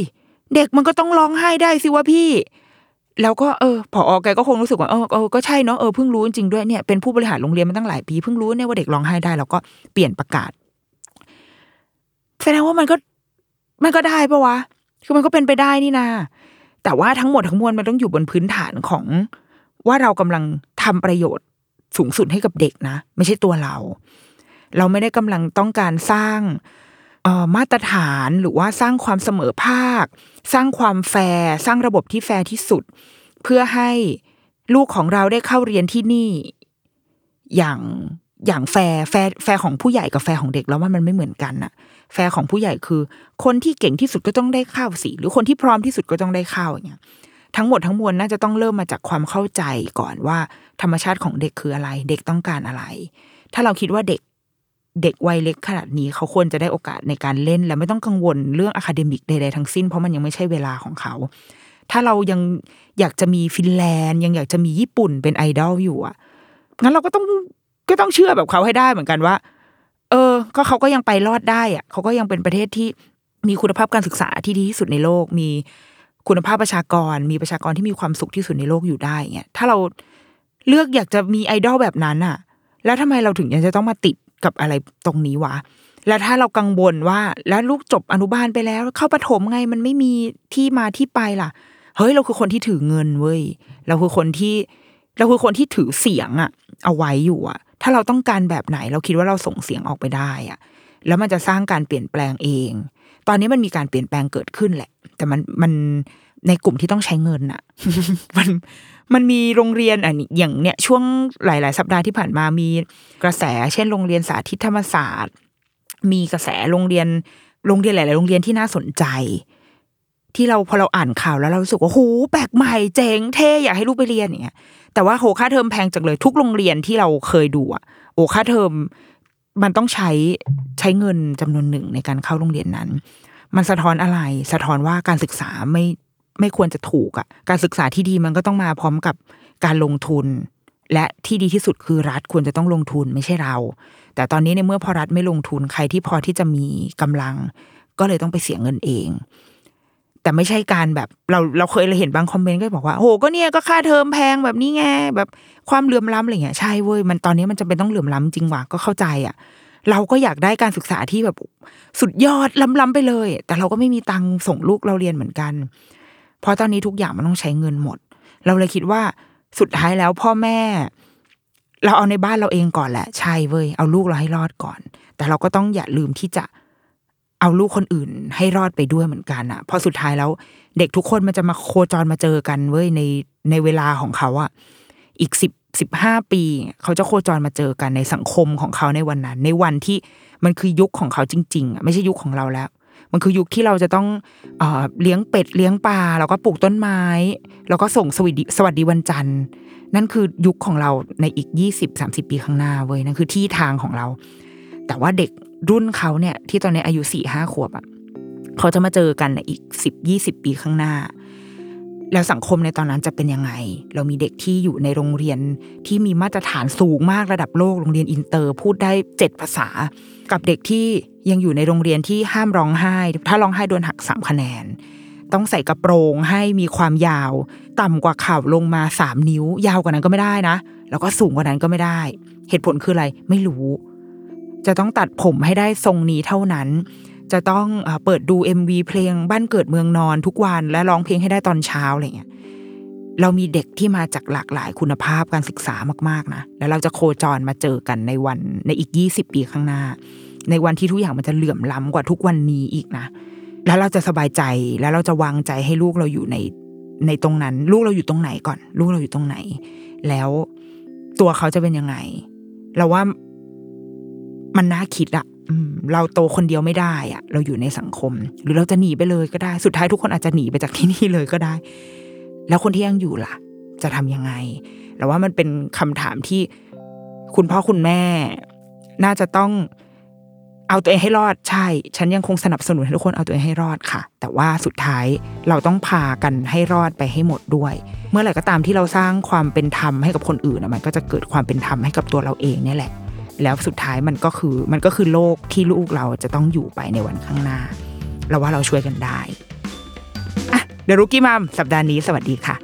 เด็กมันก็ต้องร้องไห้ได้สิวะพี่แล้วก็เออพออแกก็คงรู้สึกว่าเออเออก็ใช่เนาะเออเพิ่งรู้จริงด้วยเนี่ยเป็นผู้บริหารโรงเรียนมาตั้งหลายปีเพิ่งรู้เนี่ยว่าเด็กร้องไห้ได้ แล้วก็เปลี่ยนประกาศ แสดงว่ามันก็ มันก็ได้ปะวะ คือมันก็เป็นไปได้นี่นา แต่ว่าทั้งหมดทั้งมวลมันต้องอยู่บนพื้นฐานของ ว่าเรากำลังทำประโยชน์สูงสุดให้กับเด็กนะ ไม่ใช่ตัวเรา เราไม่ได้กำลังต้องการสร้างมาตรฐานหรือว่าสร้างความเสมอภาค สร้างความแฟร์สร้างระบบที่แฟร์ที่สุด เพื่อให้ลูกของเราได้เข้าเรียนที่นี่ อย่างอย่างแฟร์แฟร์แฟร์ของผู้ใหญ่กับแฟร์ของเด็กเราว่ามันไม่เหมือนกันอะ แฟร์ของผู้ใหญ่คือ คนที่เก่งที่สุดก็ต้องได้เข้าสิหรือคนที่พร้อมที่สุดก็ต้องได้เข้าอย่างเงี้ยทั้งหมดทั้งมวลน่าจะต้องเริ่มมาจากความเข้าใจก่อนว่า ธรรมชาติของเด็กคืออะไร เด็กต้องการอะไร ถ้าเราคิดว่าเด็กเด็กวัยเล็กขนาดนี้เขาควรจะได้โอกาสในการเล่น และไม่ต้องกังวลเรื่อง academic ใดๆทั้งสิ้นเพราะมันยังไม่ใช่เวลาของเขา ถ้าเรายังอยากจะมีฟินแลนด์ ยังอยากจะมีญี่ปุ่นเป็นไอดอลอยู่อะงั้นเราก็ต้องก็ต้องเชื่อแบบเขาให้ได้เหมือนกันว่า เออ ก็เขาก็ยังไปรอดได้อะเขาก็ยังเป็นประเทศที่มีคุณภาพการศึกษาที่ดีที่สุดในโลก มีคุณภาพประชากร มีประชากรที่มีความสุขที่สุดในโลกอยู่ได้เงี้ยถ้าเราเลือกอยากจะมีไอดอลแบบนั้นอะ แล้วทำไมเราถึงยังจะต้องมาติดกับอะไรตรงนี้วะแล้วถ้าเรากังวลว่า แล้วลูกจบอนุบาลไปแล้ว เข้าประถมไงมันไม่มีที่มาที่ไปล่ะ เฮ้ยเราคือคนที่ถือเงินเว้ยเราคือคนที่เราคือคนที่ถือเสียงอะ เอาไว้อยู่อะถ้าเราต้องการแบบไหนเราคิดว่าเราส่งเสียงออกไปได้อะแล้วมันจะสร้างการเปลี่ยนแปลงเอง ตอนนี้มันมีการเปลี่ยนแปลงเกิดขึ้นแหละ แต่มันมันในกลุ่มที่ต้องใช้เงินอะมันมันมีโรงเรียนอันอย่างเนี้ยช่วงหลาย ๆ สัปดาห์ที่ผ่านมามีกระแส เช่น โรงเรียนสาธิตธรรมศาสตร์ มีกระแสโรงเรียนโรงเรียนหลาย ๆ โรงเรียนที่น่าสนใจ ที่เราพอเราอ่านข่าวแล้วเรารู้สึกว่าโหแปลกใหม่เจ๋งเท่อยากให้ลูกไปเรียนอย่างเงี้ยแต่ว่าโหค่าเทอมแพงจังเลยทุกโรงเรียนที่เราเคยดูอะโอ้ค่าเทอมมันต้องใช้ใช้เงินจำนวนหนึ่งในการเข้าโรงเรียนนั้น มันสะท้อนอะไร สะท้อนว่าการศึกษาไม่ไม่ควรจะถูกอะการศึกษาที่ดีมันก็ต้องมาพร้อมกับการลงทุน และที่ดีที่สุดคือรัฐควรจะต้องลงทุนไม่ใช่เรา แต่ตอนนี้ในเมื่อพอรัฐไม่ลงทุนใครที่พอที่จะมีกำลัง ก็เลยต้องไปเสียเงินเอง แต่ไม่ใช่การแบบเราเราเคยเห็นบางคอมเมนต์ก็บอกว่าโอ้ก็เนี่ยก็ค่าเทอมแพงแบบนี้ไงแบบความเหลื่อมล้ำอะไรเงี้ยใช่เว้ยมันตอนนี้มันจะเป็นต้องเหลื่อมล้ำจริงว่ะก็เข้าใจอะ เราก็อยากได้การศึกษาที่แบบสุดยอดล้ำๆไปเลย แต่เราก็ไม่มีตังค์ส่งลูกเราเรียนเหมือนกัน เพราะตอนนี้ทุกอย่างมันต้องใช้เงินหมด เราเลยคิดว่าสุดท้ายแล้วพ่อแม่ เราเอาในบ้านเราเองก่อนแหละใช่เว้ยเอาลูกเราให้รอดก่อน แต่เราก็ต้องอย่าลืมที่จะเเอาลูกคนอื่นให้รอดไปด้วยเหมือนกันอะเพราะสุดท้ายแล้วเด็กทุกคนมันจะมาโคจรมาเจอกันเว้ยในในเวลาของเขาอะอีกสิบสิบห้าปี เขาจะโคจรมาเจอกันในสังคมของเขาในวันนั้น ในวันที่มันคือยุคของเขาจริงๆอะไม่ใช่ยุคของเราแล้ว มันคือยุคที่เราจะต้องเอเลี้ยงเป็ดเลี้ยงปลาแล้วก็ปลูกต้นไม้ แล้วก็ส่งสวัสดีสวัสดีวันจันทร์ นั่นคือยุคของเราในอีกยี่สิบสามสิบปีข้างหน้าเว้ยนั่นคือที่ทางของเรา แต่ว่าเด็ก รุ่นเขาเนี่ย ที่ตอนนี้อายุสี่ห้าขวบอะเขาจะมาเจอกันในอีกสิบยี่สิบปีข้างหน้า แล้วสังคมในตอนนั้นจะเป็นยังไง เรามีเด็กที่อยู่ในโรงเรียนที่มีมาตรฐานสูงมากระดับโลกโรงเรียนอินเตอร์ พูดได้เจ็ดภาษา กับเด็กที่ยังอยู่ในโรงเรียนที่ห้ามร้องไห้ ถ้าร้องไห้โดนหักสามคะแนน ต้องใส่กระโปรงให้มีความยาว ต่ำกว่าเข่าลงมาสามนิ้ว ยาวกว่านั้นก็ไม่ได้นะ แล้วก็สูงกว่านั้นก็ไม่ได้ เหตุผลคืออะไรไม่รู้ จะต้องตัดผมให้ได้ทรงนี้เท่านั้น จะต้องเปิดดู MV เพลงบ้านเกิดเมืองนอนทุกวันและร้องเพลงให้ได้ตอนเช้าอะไรเงี้ยเรามีเด็กที่มาจากหลากหลายคุณภาพการศึกษามากๆนะแล้วเราจะโคจรมาเจอกันในวันในอีกยี่สิบปีข้างหน้า ในวันที่ทุกอย่างมันจะเหลื่อมล้ำกว่าทุกวันนี้อีกนะ แล้วเราจะสบายใจแล้วเราจะวางใจให้ลูกเราอยู่ในในตรงนั้น ลูกเราอยู่ตรงไหนก่อน ลูกเราอยู่ตรงไหน แล้วตัวเขาจะเป็นยังไง เราว่า มันน่าคิดอะเราโตคนเดียวไม่ได้อะเราอยู่ในสังคม หรือเราจะหนีไปเลยก็ได้ สุดท้ายทุกคนอาจจะหนีไปจากที่นี่เลยก็ได้ แล้วคนที่ยังอยู่ล่ะ จะทำยังไงเราว่ามันเป็นคำถามที่คุณพ่อคุณแม่ น่าจะต้องเอาตัวเองให้รอดใช่ ฉันยังคงสนับสนุนให้ทุกคนเอาตัวเองให้รอดค่ะ แต่ว่าสุดท้ายเราต้องพากันให้รอดไปให้หมดด้วย เมื่อไหร่ก็ตามที่เราสร้างความเป็นธรรมให้กับคนอื่นอะมันก็จะเกิดความเป็นธรรมให้กับตัวเราเองนี่แหละ แล้วสุดท้ายมันก็คือมันก็คือโลกที่ลูกเราจะต้องอยู่ไปในวันข้างหน้า เราว่าเราช่วยกันได้อะเดรุกี้มัมสัปดาห์นี้สวัสดีค่ะ